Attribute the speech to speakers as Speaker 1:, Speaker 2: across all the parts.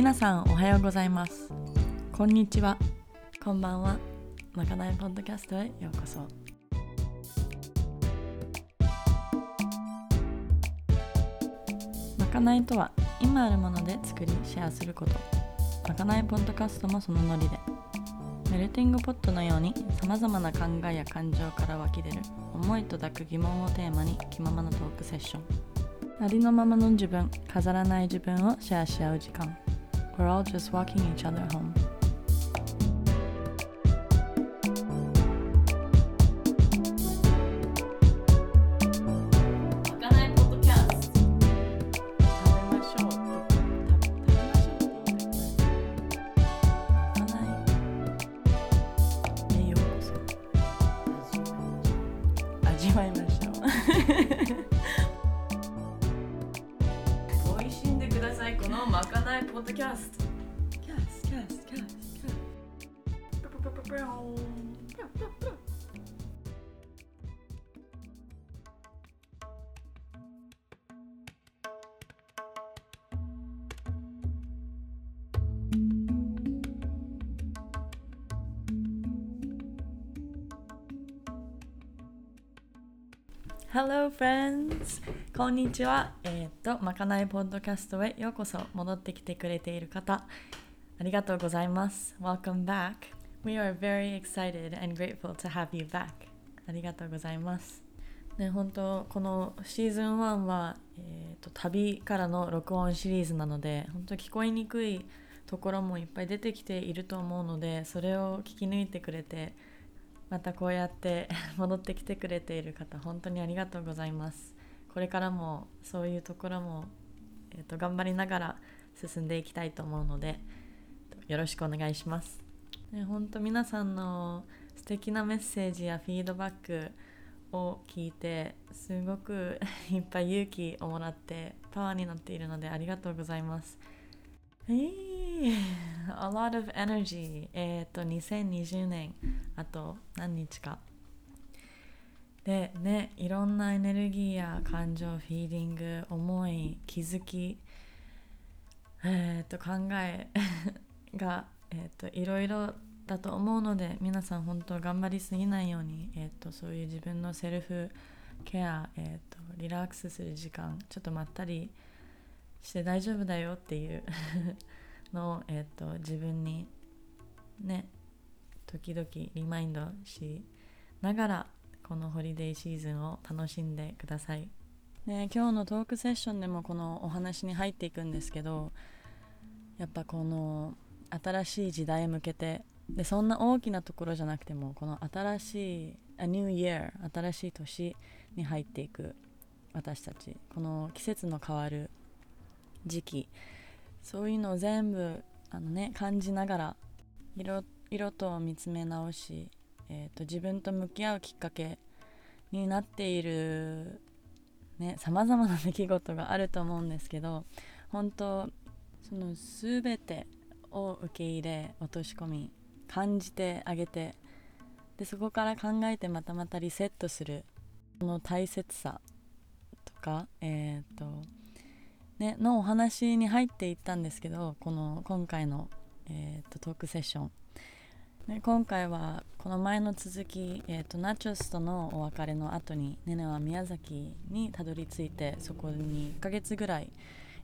Speaker 1: 皆さんおはようございます。こんにちは。こんばんは。まかないポッドキャストへようこそ。まかないとは今あるもので作りシェアすること。まかないポッドキャストもそのノリで。メルティングポットのようにさまざまな考えや感情から湧き出る思いと抱く疑問をテーマに気ままなトークセッション。ありのままの自分飾らない自分をシェアし合う時間 We're all just walking each other home friends! こんにちは。えっ、と、まかないポッドキャストへようこそ戻ってきてくれている方、ありがとうございます。Welcome back. We are very excited and grateful to have you back. ありがとうございます。ね、本当このシーズン1は、えー、と旅からの録音シリーズなので本当聞こえにくいところもいっぱい出てきていると思うのでそれを聞き抜いてくれてまたこうやって 戻ってきてくれている方本当にありがとうございます。これからもそういうところも、えー、と頑張りながら進んでいきたいと思うのでよろしくお願いします、ね、本当皆さんの素敵なメッセージやフィードバックを聞いてすごく いっぱい勇気をもらってパワーになっているのでありがとうございます。A lot of energy えっ、と2020年。あと何日か。でねいろんなエネルギーや感情フィーリング思い気づき。えっ、と考え がえっ、といろいろだと思うので皆さん本当頑張りすぎないように、えー、とそういう自分のセルフケア、えー、とリラックスする時間ちょっとまったりして大丈夫だよっていう のを、えー、と自分にね時々リマインドしながらこのホリデーシーズンを楽しんでください、ね、今日のトークセッションでもこのお話に入っていくんですけどやっぱこの新しい時代へ向けてでそんな大きなところじゃなくてもこの新しい A New Year 新しい年に入っていく私たちこの季節の変わる時期。そういうのを全部あの、ね、感じながら色色と見つめ直し、えー、と自分と向き合うきっかけになっているさまざまな出来事があると思うんですけど本当その全てを受け入れ落とし込み感じてあげてでそこから考えてまたまたリセットするその大切さとか、えーとね、のお話に入っていったんですけどこの今回の、えーとトークセッション、ね、今回はこの前の続き、えーとナチョスとのお別れの後にネネは宮崎にたどり着いてそこに1ヶ月ぐらい、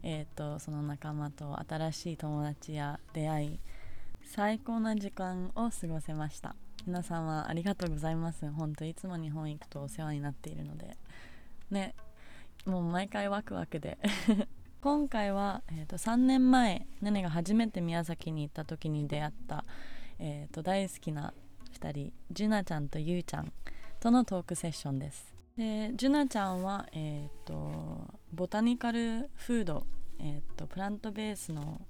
Speaker 1: えー、とその仲間と新しい友達や出会い最高な時間を過ごせました。皆さんはありがとうございます。本当いつも日本行くとお世話になっているので。ねもう毎回ワクワクで。今回は、えー、と3年前ネネが初めて宮崎に行った時に出会った、えー、と大好きな2人ジュナちゃんとユウちゃんとのトークセッションです。でジュナちゃんは、えー、とボタニカルフード、えー、とプラントベースの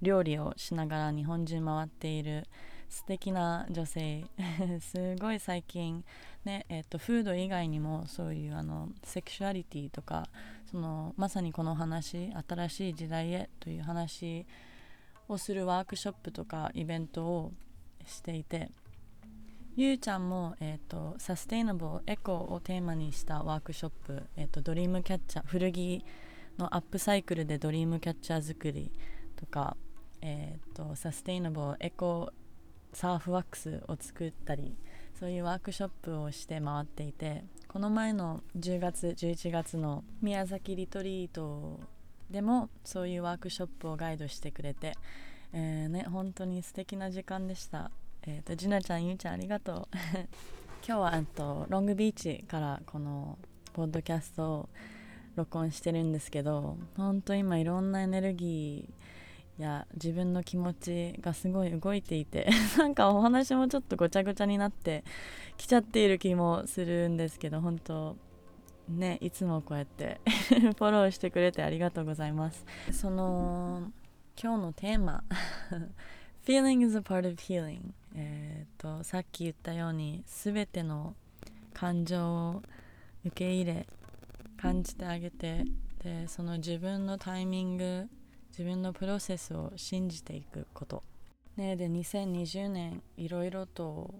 Speaker 1: 料理をしながら日本中回っている素敵な女性。すごい最近ねえっとフード以外にもそういうあのセクシュアリティとかそのまさにこの話新しい時代へという話をするワークショップとかイベントをしていてゆうちゃんも、えー、とサステイナブルエコーをテーマにしたワークショップ、えー、とドリームキャッチャー古着のアップサイクルでドリームキャッチャー作りとかえーと、サステイナブルエコサーフワックスを作ったりそういうワークショップをして回っていてこの前の10月11月の宮崎リトリートでもそういうワークショップをガイドしてくれて、えーね、本当に素敵な時間でした。えーと、ジュナちゃん、ゆうちゃんありがとう。今日はとロングビーチからこのポッドキャストを録音してるんですけど本当今いろんなエネルギーや自分の気持ちがすごい動いていて なんかお話もちょっとごちゃごちゃになってきちゃっている気もするんですけど本当ねいつもこうやって フォローしてくれてありがとうございます。その今日のテーマ Feeling is a part of healing えーと、さっき言ったように全ての感情を受け入れ感じてあげてでその自分のタイミング自分のプロセスを信じていくこと、ね、で2020年いろいろと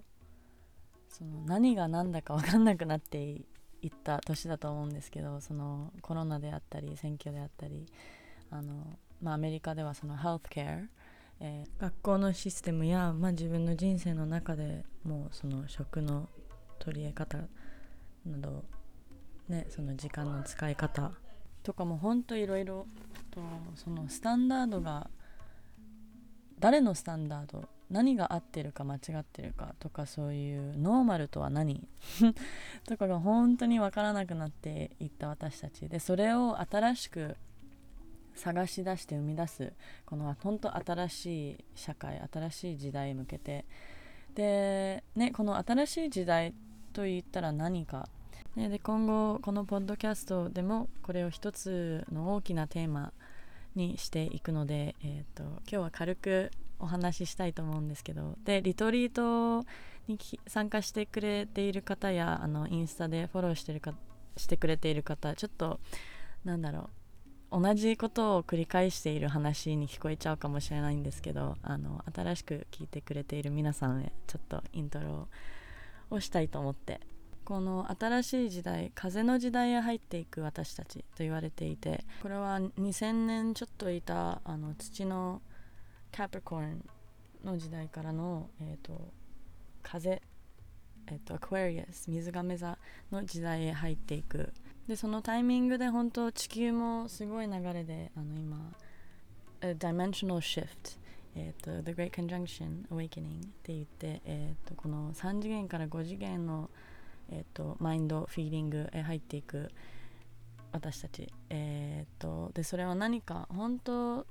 Speaker 1: その何が何だか分かんなくなっていった年だと思うんですけどそのコロナであったり選挙であったりあの、まあ、アメリカではそのヘルスケアえ、学校のシステムや、まあ、自分の人生の中でもうその食の取り得方など、ね、その時間の使い方とかもほんといろいろとそのスタンダードが誰のスタンダード何が合ってるか間違ってるかとかそういうノーマルとは何？とかが本当に分からなくなっていった私たちでそれを新しく探し出して生み出すこの本当新しい社会新しい時代へ向けて。で、ね、この新しい時代といったら何か、ね、で今後このポッドキャストでもこれを一つの大きなテーマにしていくので、えーと、今日は軽くお話ししたいと思うんですけどでリトリートに参加してくれている方やあのインスタでフォローしてるかしてくれている方ちょっとなんだろう同じことを繰り返している話に聞こえちゃうかもしれないんですけどあの新しく聞いてくれている皆さんへちょっとイントロをしたいと思ってこの新しい時代風の時代へ入っていく私たちと言われていてこれは2000年ちょっといたあの土のカプリコーンの時代からの、えーと、風、えーと、アクアリアス水亀座の時代へ入っていく。でそのタイミングで本当地球もすごい流れであの今 A Dimensional Shift えーと、The Great Conjunction Awakening って言って、えーと、この3次元から5次元の、えーと、マインドフィーリングへ入っていく私たち、えー、とでそれは何か本当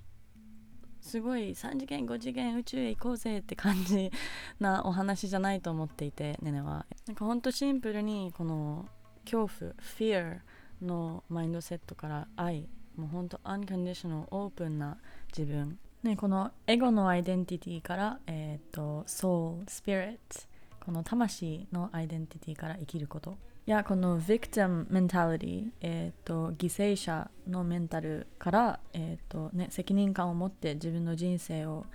Speaker 1: すごい3次元5次元宇宙へ行こうぜって感じ なお話じゃないと思っていてねねは。なんか本当シンプルにこの恐怖 fear のマインドセットから愛もうほんとアンコンディショナルオープンな自分、ね、このエゴのアイデンティティから、えーと、ソウルスピリットこの魂のアイデンティティから生きること。いやこの victim mentality、えーと、犠牲者のメンタルから、えーとね、責任感を持って自分の人生を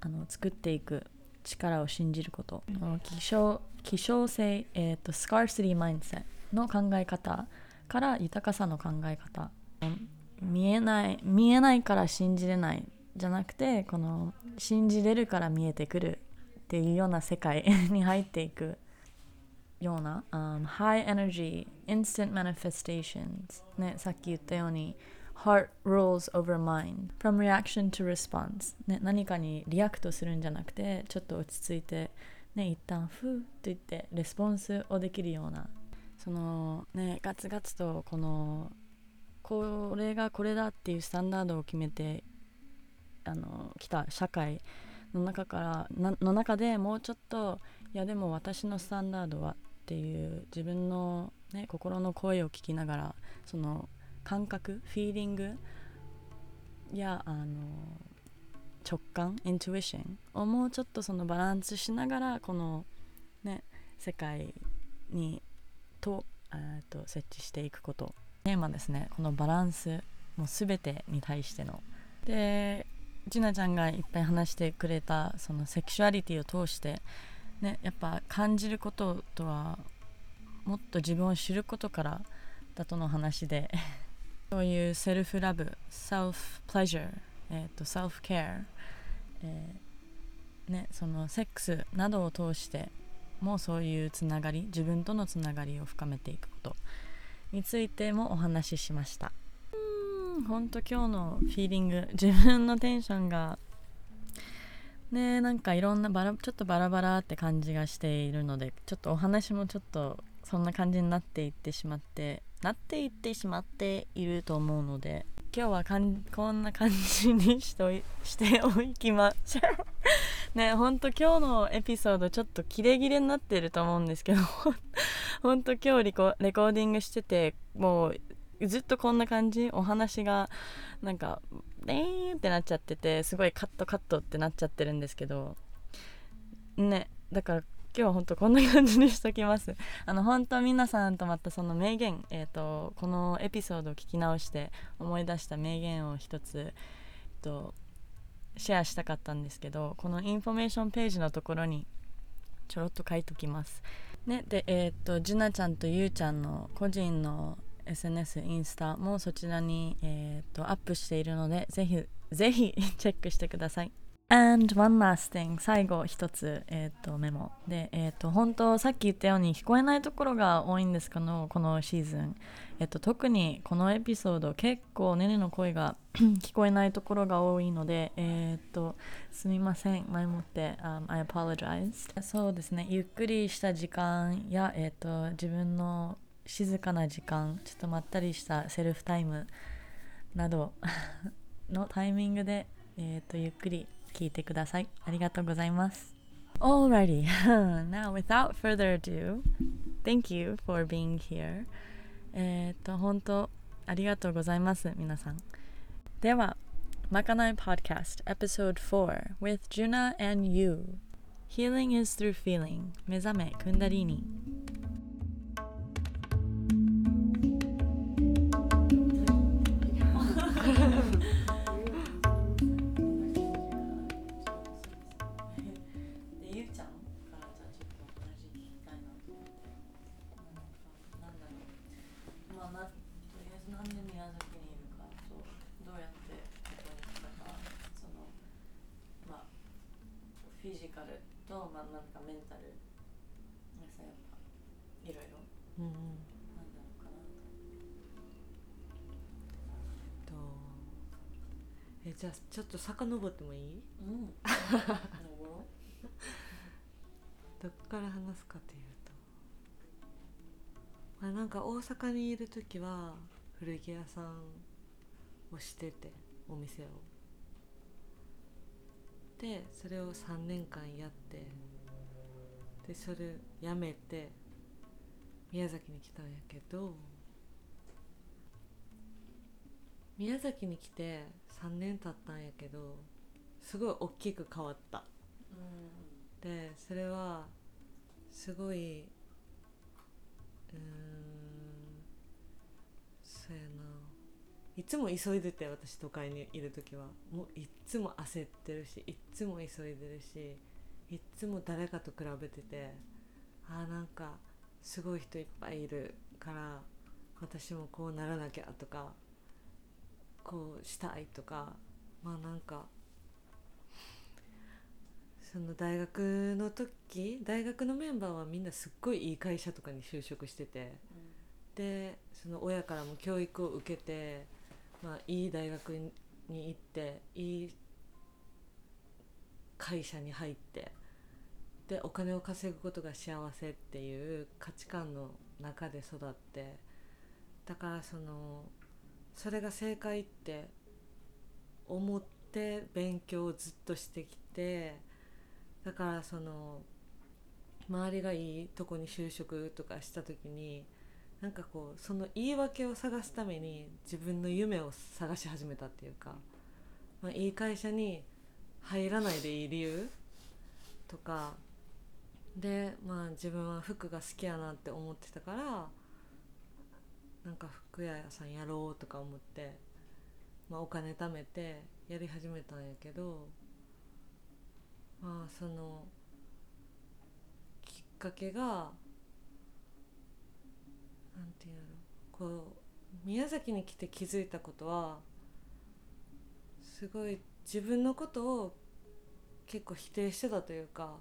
Speaker 1: あの作っていく力を信じること、うん、希少希少性、えーと、スカーシティマインセットの考え方から豊かさの考え方。見えない見えないから信じれないじゃなくてこの信じれるから見えてくるっていうような世界 に入っていくような、um, high energy instant manifestations. ねさっき言ったように heart rules over mind. From reaction to response、ね、何かにリアクトするんじゃなくてちょっと落ち着いてね一旦ふーっと言ってレスポンスをできるような。そのねガツガツとこのこれがこれだっていうスタンダードを決めてあの来た社会。の中からの中でもうちょっといやでも私のスタンダードはっていう自分の、ね、心の声を聞きながらその感覚フィーリングやあの直感イントゥイションをもうちょっとそのバランスしながらこのね世界にと,、と設置していくこと。テーマですね。このバランスもう全てに対しての。でジナちゃんがいっぱい話してくれたそのセクシュアリティを通してねやっぱ感じることとはもっと自分を知ることからだとの話で そういうセルフラブセルフプレジャー、えーと、セルフケアえーね、そのセックスなどを通してもそういうつながり自分とのつながりを深めていくことについてもお話ししました。んほんと今日のフィーリング。自分のテンションが。ねなんかいろんなバラちょっとバラバラって感じがしているのでちょっとお話もちょっとそんな感じになっていってしまってなっていってしまっていると思うので今日はかんこんな感じにしといしておきましょう。ねほんと今日のエピソードちょっとキレキレになってると思うんですけどほんと今日レコレコーディングしててもうずっとこんな感じ？お話がなんかデーンってなっちゃっててすごいカットカットってなっちゃってるんですけど。ねだから今日は本当こんな感じにしときます。あの本当皆さんとまたその名言、えーと、このエピソードを聞き直して思い出した名言を一つ、えっと、シェアしたかったんですけどこのインフォメーションページのところにちょろっと書いときます。ねでえっ、とジュナちゃんとゆうちゃんの個人の SNS インスタもそちらに、えーと、アップしているのでぜひぜひ チェックしてください。And one last thing 最後一つ、えーと、メモ。で、えーと、本当さっき言ったように聞こえないところが多いんですけどこのシーズン、えーと、特にこのエピソード結構ねねの声が 聞こえないところが多いので、えー、とすみません。前もって、um, I apologize そうですね。ゆっくりした時間や、えー、と自分の静かな時間ちょっとまったりしたセルフタイムなどのタイミングで、ゆっくり聞いてくださいありがとうございます Alrighty now without further ado thank you for ありがとうございますではまかないポッドキャスト episode 4 with Juna and you healing is through feeling
Speaker 2: えじゃあちょっと遡ってもいい、うん、どっから話すかというと。まあなんか大阪にいる時は古着屋さんをしててお店を。でそれを3年間やってでそれやめて宮崎に来たんやけど宮崎に来て3年経ったんやけどすごい大きく変わった、うん、でそれはすごいうんそうやな。いつも急いでて私都会にいる時は。もういっつも焦ってるしいっつも急いでるしいっつも誰かと比べててあーなんかすごい人いっぱいいるから私もこうならなきゃとかこうしたいとかまあなんかその大学の時大学のメンバーはみんなすっごいいい会社とかに就職してて、うん、でその親からも教育を受けて、まあ、いい大学に行っていい会社に入ってでお金を稼ぐことが幸せっていう価値観の中で育ってだからそのそれが正解って思って勉強をずっとしてきてだからその周りがいいとこに就職とかした時になんかこうその言い訳を探すために自分の夢を探し始めたっていうか、まあ、いい会社に入らないでいい理由とかでまあ自分は服が好きやなって思ってたからなんか服屋さんやろうとか思って、まあ、お金貯めてやり始めたんやけどまあそのきっかけがなんていうのこう宮崎に来て気づいたことはすごい自分のことを結構否定してたというか,、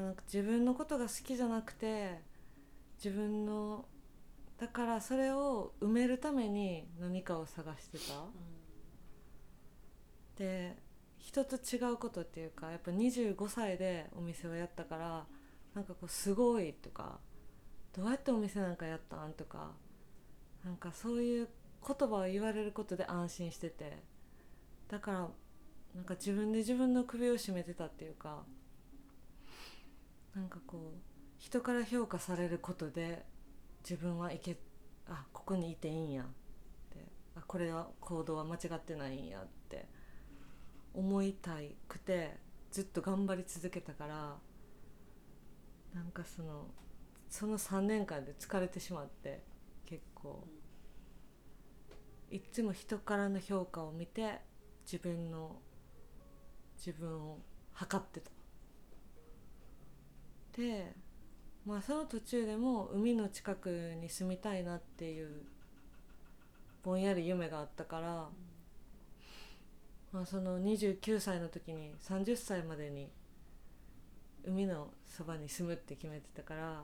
Speaker 2: なんか自分のことが好きじゃなくて自分のだからそれを埋めるために何かを探してた。で人と違うことっていうかやっぱ25歳でお店をやったからなんかこうすごいとかどうやってお店なんかやったんとかなんかそういう言葉を言われることで安心しててだからなんか自分で自分の首を絞めてたっていうかなんかこう人から評価されることで自分はいけあここにいていいんやってあこれは行動は間違ってないんやって思いたいくてずっと頑張り続けたからなんかそのその3年間で疲れてしまって結構。いつも人からの評価を見て自分の自分を測ってた。でまあその途中でも海の近くに住みたいなっていうぼんやり夢があったから、まあ、その29歳の時に30歳までに海のそばに住むって決めてたから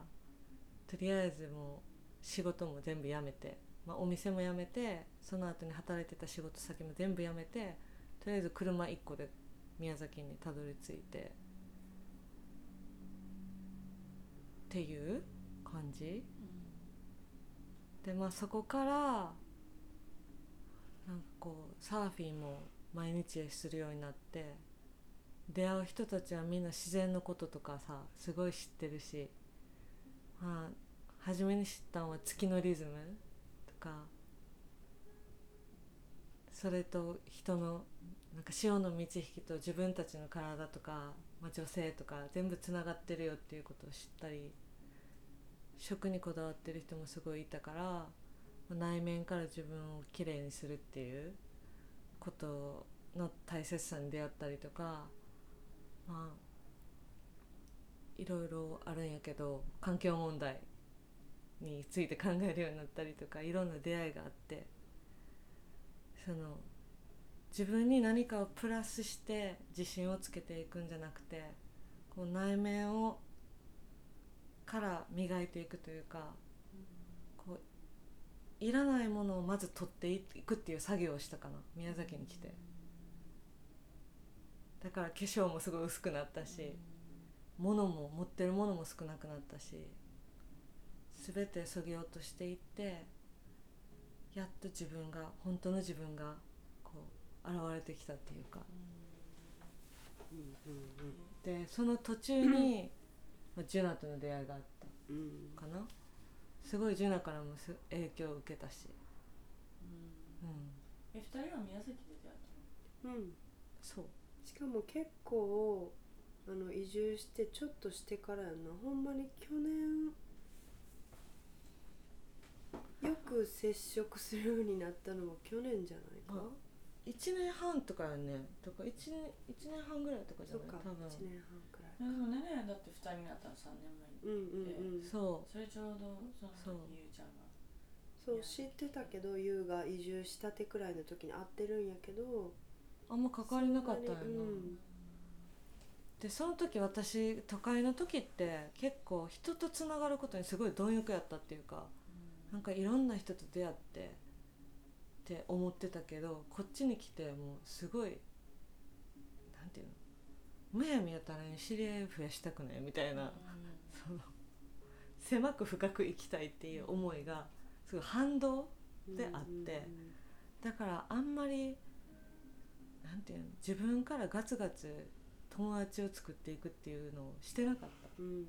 Speaker 2: とりあえずもう仕事も全部辞めて、まあ、お店も辞めてその後に働いてた仕事先も全部辞めてとりあえず車1個で宮崎にたどり着いてっていう感じ。でまあそこからなんかこうサーフィンも毎日するようになって出会う人たちはみんな自然のこととかさすごい知ってるし、まあ、初めに知ったのは月のリズムとかそれと人のなんか潮の満ち引きと自分たちの体とか、まあ、女性とか全部つながってるよっていうことを知ったり食にこだわってる人もすごいいたから、まあ内面から自分をきれいにするっていうことの大切さに出会ったりとかまあいろいろあるんやけど環境問題について考えるようになったりとかいろんな出会いがあってその自分に何かをプラスして自信をつけていくんじゃなくてこう内面をから磨いていくというかこういらないものをまず取っていくっていう作業をしたかな宮崎に来て。だから化粧もすごい薄くなったし物も持ってるものも少なくなったし全てそぎ落としていってやっと自分が本当の自分が現れてきたっていうか。でその途中に、まあ、ジュナとの出会いがあった。
Speaker 3: うん。
Speaker 2: かな。すごいジュナからもす影響を受けたし、うん、
Speaker 1: え二人は宮崎で出会ったの？
Speaker 3: うん。
Speaker 2: そう。
Speaker 3: しかも結構あの移住してちょっとしてからやな。ほんまに去年よく接触するようになったのは去年じゃないか、
Speaker 2: 1年半とかやね。とか 1, 年一年半ぐらいとかじゃない？多分。
Speaker 3: 1年半くらい
Speaker 1: えでもねねだって二人になったの3年前に
Speaker 3: うんうんうん。
Speaker 2: そ
Speaker 1: それちょうどその
Speaker 2: そう。
Speaker 1: 時ゆうちゃんが。
Speaker 3: そう知ってたけど優が移住したてくらいの時に会ってるんやけど。
Speaker 2: うあんま関わりなかったんやな、
Speaker 3: うん。
Speaker 2: でその時私都会の時って結構人とつながることにすごい貪欲やったっていうかなんかいろんな人と出会ってって思ってたけどこっちに来てもうすごいなんていうの？むやみやたらに知り合いを増やしたくないみたいな、その狭く深く生きたいっていう思いがすごい反動であってだからあんまりなんていうの？自分からガツガツ友達を作っていくっていうのをしてなかった。っ
Speaker 3: うんうん。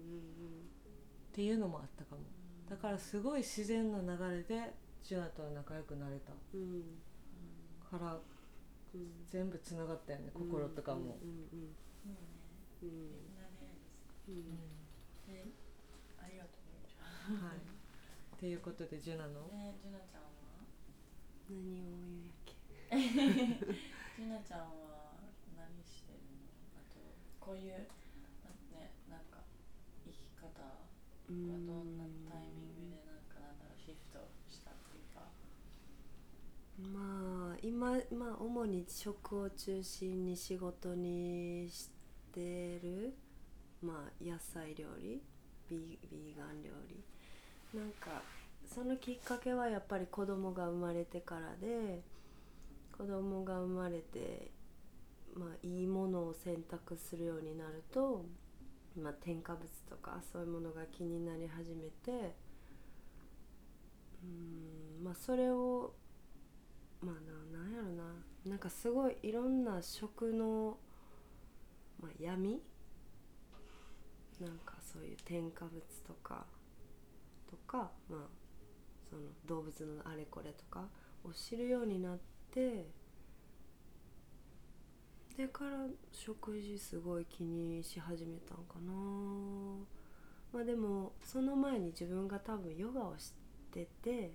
Speaker 2: ていうのもあったかも。だからすごい自然な流れでジュナとは仲良くなれた。
Speaker 3: うん。うん
Speaker 2: から
Speaker 3: うん。
Speaker 2: 全部つながったよね心とかも、
Speaker 3: うんうん
Speaker 1: そうね
Speaker 3: うん。
Speaker 1: みん。な出会いです
Speaker 3: うん。うん。
Speaker 1: でありがとうゆうちゃん
Speaker 2: はい。っていうことでジュナの？
Speaker 1: ねジュナちゃんは？
Speaker 3: 何を言うんやっけ。
Speaker 1: ジュナちゃんは何してるの？あとこういうなねなんか生き方はどんなタイミングでなんかなんだろうシフトしたっていうか
Speaker 3: まあ今まあ主に食を中心に仕事にしてるまあ野菜料理ビービーガン料理。なんかそのきっかけはやっぱり子供が生まれてからで子供が生まれてまあいいものを選択するようになると、まあ、添加物とかそういうものが気になり始めてうんまあそれをまあなんやろな。なんかすごいいろんな食の、まあ、闇？なんかそういう添加物とかとかまあその動物のあれこれとかを知るようになってでから食事すごい気にし始めたんかな。まあでもその前に自分が多分ヨガをしてて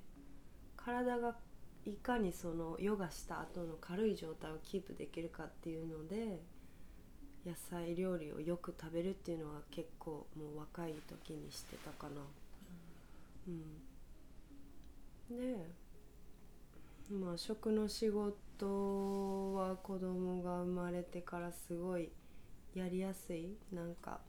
Speaker 3: 体がいかにそのヨガした後の軽い状態をキープできるかっていうので野菜料理をよく食べるっていうのは結構もう若い時にしてたかな。うん。でまあ食の仕事は子供が生まれてからすごいやりやすい。なんか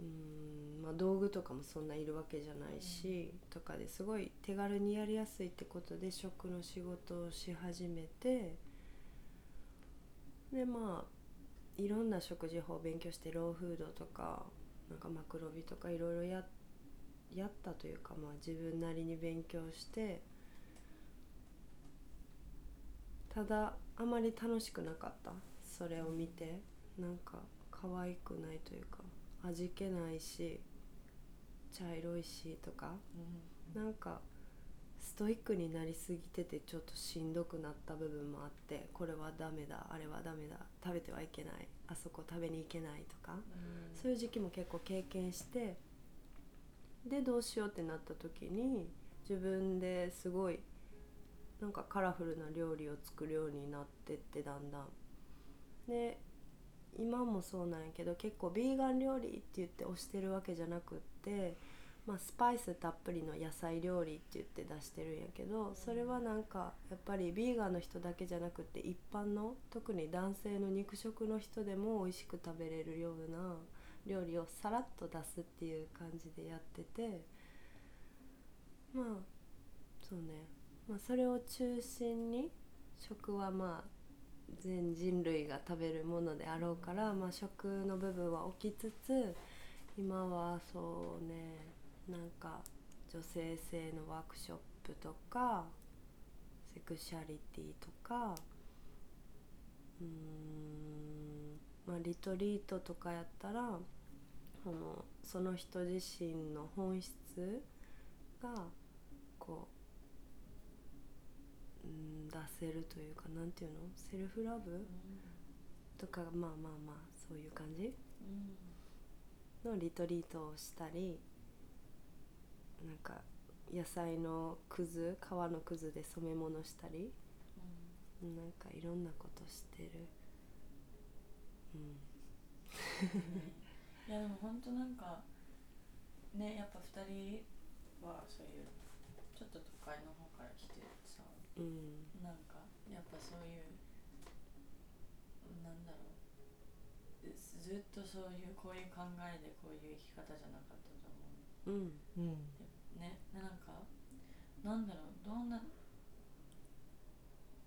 Speaker 3: うんまあ道具とかもそんないるわけじゃないし、とかですごい手軽にやりやすいってことで食の仕事をし始めてでまあいろんな食事法を勉強してローフードとかなんかマクロビとかいろいろややったというか、まあ、自分なりに勉強してただあまり楽しくなかった。それを見てなんか可愛くないというか味気ないし茶色いしとかなんかストイックになりすぎててちょっとしんどくなった部分もあってこれはダメだあれはダメだ食べてはいけないあそこ食べに行けないとかそういう時期も結構経験してでどうしようってなった時に自分ですごいなんかカラフルな料理を作るようになってってだんだん。で今もそうなんやけど結構ビーガン料理って言って推してるわけじゃなくって、まあ、スパイスたっぷりの野菜料理って言って出してるんやけどそれはなんかやっぱりビーガンの人だけじゃなくて一般の特に男性の肉食の人でも美味しく食べれるような料理をさらっと出すっていう感じでやっててまあそうね、まあ、それを中心に食はまあ全人類が食べるものであろうから、まあ、食の部分は置きつつ今はそうねなんか女性性のワークショップとかセクシャリティとかうーんまあリトリートとかやったらそのその人自身の本質がこううん出せるというかなんていうの？セルフラブ？とかまあまあまあそういう感じ？のリトリートをしたりなんか野菜のくず皮のくずで染め物したりなんかいろんなことしてる。うん。
Speaker 1: いやでも本当なんかねやっぱ2人はそういうちょっと都会の方から来てさ
Speaker 3: うん。
Speaker 1: なんかやっぱそういうなんだろうずずっとそういうこういう考えでこういう生き方じゃなかったと思う。
Speaker 3: うん。
Speaker 2: うん
Speaker 1: ねでなんかなんだろうどんな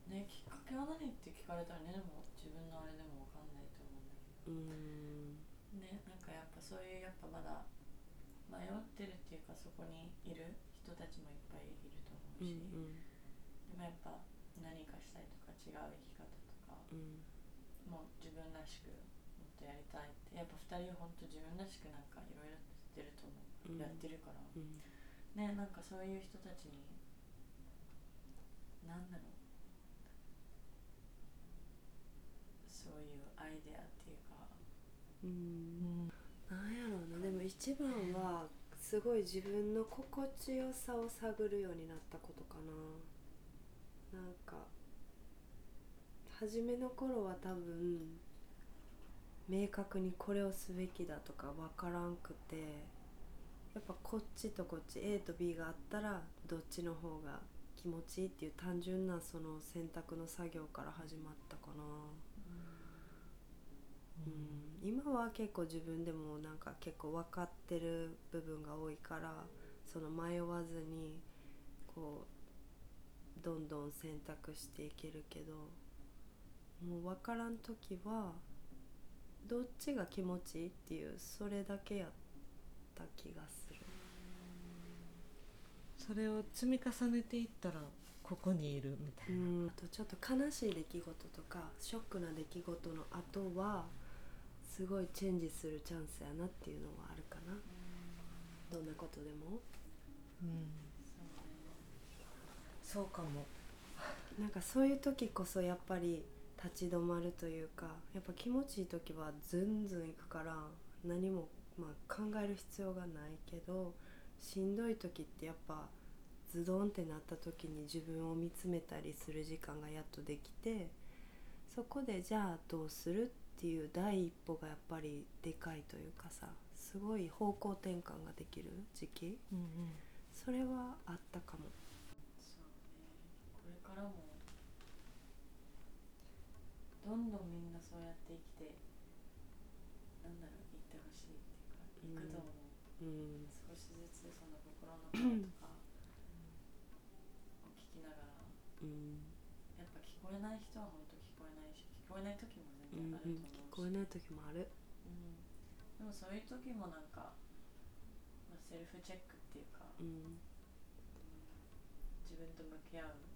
Speaker 1: ねきっかけは何って聞かれたらねでも自分のあれでもわかんないと思うんだけど。
Speaker 3: うん。
Speaker 1: ねなんかやっぱそういうやっぱまだ迷ってるっていうかそこにいる人たちもいっぱいいると思う
Speaker 3: うん
Speaker 1: し、でもやっぱ何かしたいとか違う生き方とか
Speaker 3: うん。
Speaker 1: もう自分らしくもっとやりたいってやっぱ2人は本当自分らしくなんかいろいろしてると思う、
Speaker 3: うん。
Speaker 1: やってるから。
Speaker 3: うん。
Speaker 1: ねなんかそういう人たちになんだろう。そういうアイデアっていうか。
Speaker 3: うん。なんやろうな。でも一番はすごい自分の心地よさを探るようになったことかななんか初めの頃は多分明確にこれをすべきだとか分からんくてやっぱこっちとこっち A と B があったらどっちの方が気持ちいいっていう単純なその選択の作業から始まったかな。うん、今は結構自分でもなんか結構分かってる部分が多いからその迷わずにこうどんどん選択していけるけどもう分からん時はどっちが気持ちいいっていうそれだけやった気がする。
Speaker 2: それを積み重ねていったらここにいるみたいな、
Speaker 3: うん、あとちょっと悲しい出来事とかショックな出来事の後はすごいチェンジするチャンスやなっていうのはあるかな。どんなことでも。
Speaker 2: うん、そうかも。
Speaker 3: なんかそういう時こそやっぱり立ち止まるというかやっぱ気持ちいい時はズンズンいくから何も、まあ、考える必要がないけどしんどい時ってやっぱズドンってなった時に自分を見つめたりする時間がやっとできてそこでじゃあどうするっていう第一歩がやっぱりでかいというかさすごい方向転換ができる時期。
Speaker 2: うんうん。
Speaker 3: それはあったかも。
Speaker 1: からもどんどんみんなそうやって生きてなんだろう生ってほしいっていうか、
Speaker 3: うん
Speaker 1: 行くと思う。
Speaker 3: うん。
Speaker 1: 少しずつその心の声とかを聞きながら
Speaker 3: うん。
Speaker 1: やっぱ聞こえない人は本当聞こえないし聞こえない時も
Speaker 3: うん
Speaker 1: 全然あると思うし、
Speaker 3: うん、聞こえない時もある。
Speaker 1: うん。でもそういう時もなんか、まあ、セルフチェックっていうか、
Speaker 3: うん。
Speaker 1: 自分と向き合う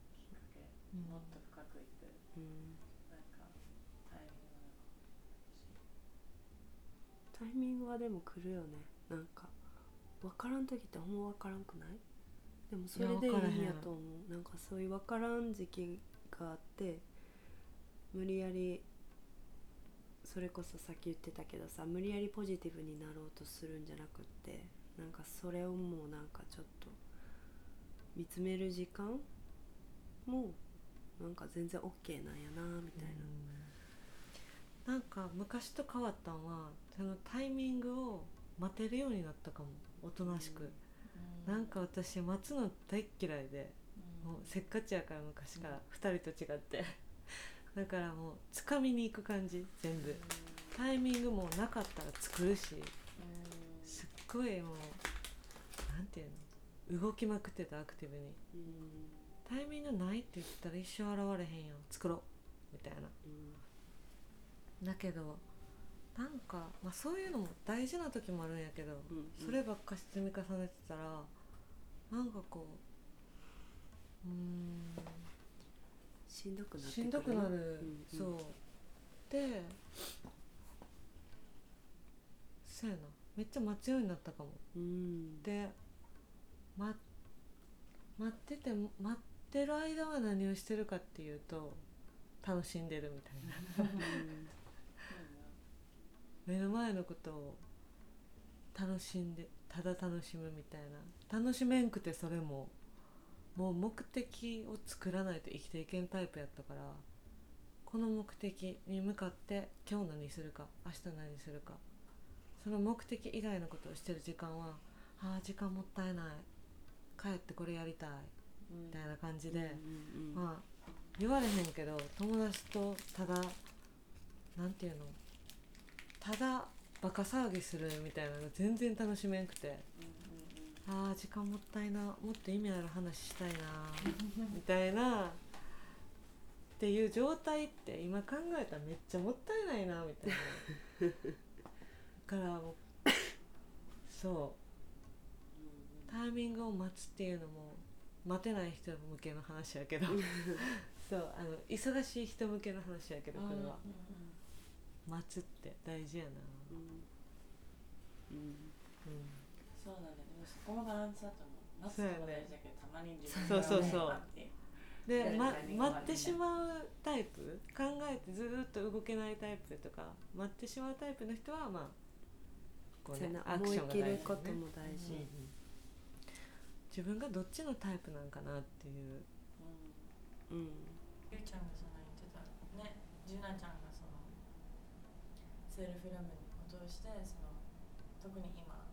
Speaker 1: もっと深くいく。
Speaker 3: うん
Speaker 1: なんかタイミングなのか
Speaker 3: タイミングはでも来るよね。なんか分からん時ってほんま分からんくない？でもそれでいいんやと思う。なんかそういう分からん時期があって無理やりそれこそさっき言ってたけどさ無理やりポジティブになろうとするんじゃなくってなんかそれをもうなんかちょっと見つめる時間もなんか全然 OK なんやなみたいな、
Speaker 2: なんか昔と変わったんはそのタイミングを待てるようになったかもおとなしく、
Speaker 1: れ
Speaker 2: なんか私待つの大っ嫌いで、
Speaker 1: うん。
Speaker 2: もうせっかちやから昔から2人と違って。だからもう掴みに行く感じ全部。タイミングもなかったら作るしすっごいもうなんていうの動きまくってたアクティブに。
Speaker 3: うん
Speaker 2: タイミングないって言ったら一生現れへんやん作ろうみたいな。
Speaker 3: うん
Speaker 2: だけどなんか、まあ、そういうのも大事な時もあるんやけど、
Speaker 3: うん
Speaker 2: そればっかし積み重ねてたらなんかこううーん。
Speaker 3: しんどくなって
Speaker 2: しんどくなる、
Speaker 3: うん
Speaker 2: そう。でそうやな。めっちゃ待つようになったかも。
Speaker 3: うん。
Speaker 2: で、ま、待ってて待ってる間は何をしてるかっていうと楽しんでるみたいな。目の前のことを楽しんでただ楽しむみたいな。楽しめんくてそれももう目的を作らないと生きていけんタイプやったからこの目的に向かって今日何するか明日何するかその目的以外のことをしてる時間はああ時間もったいない。帰ってこれやりたいみたいな感じで、まあ言われへんけど友達とただなんていうのただバカ騒ぎするみたいなの全然楽しめんくて。あー時間もったいなもっと意味ある話したいな みたいなっていう状態って今考えたらめっちゃもったいないなみたいな。だからもうそう。タイミングを待つっていうのも待てない人向けの話やけど。そうあの忙しい人向けの話やけどこれは。待つって大事やな。
Speaker 3: うん。うん。
Speaker 2: うん。
Speaker 1: そうだね。でもそこもバランスだと思う。待つのも大事だけどたまに自分
Speaker 2: そうそうそう。
Speaker 1: 待って。
Speaker 2: で、ま待ってしまうタイプ？考えてずーっと動けないタイプとか待ってしまうタイプの人はまあこうねアクションが大事、ね、
Speaker 3: 思い切ることも大事。
Speaker 2: うんうん自分がどっちのタイプなんかなっていう。
Speaker 1: うん。
Speaker 3: うん。
Speaker 1: ゆうちゃんがその言ってたねじゅなちゃんがそのセルフラムを通してその特に今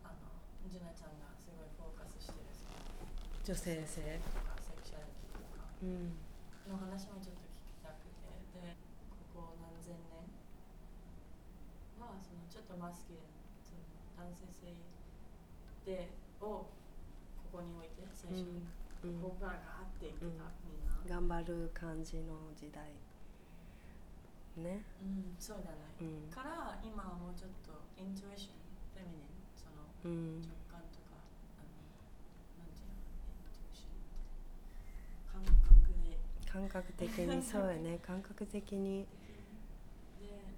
Speaker 1: あのじゅなちゃんがすごいフォーカスしてるその
Speaker 2: 女性性。
Speaker 1: とかセクシャリティとか。
Speaker 2: うん。
Speaker 1: の話もちょっと聞きたくて。でここ何千年？とマスキリンその男性性でをここに置いて最初に、
Speaker 3: うん
Speaker 1: ここからガーっていってた、
Speaker 3: うん
Speaker 1: みんな。
Speaker 3: 頑張る感じの時代。ね。
Speaker 1: うんそうだね、
Speaker 3: うん。
Speaker 1: から今はもうちょっとイントゥイションフェミニンその
Speaker 3: うん。
Speaker 1: 直感とかあのなんていうのイントゥイションって。感覚で。
Speaker 3: 感覚的に。そうやね。感覚的に。
Speaker 1: で、ね、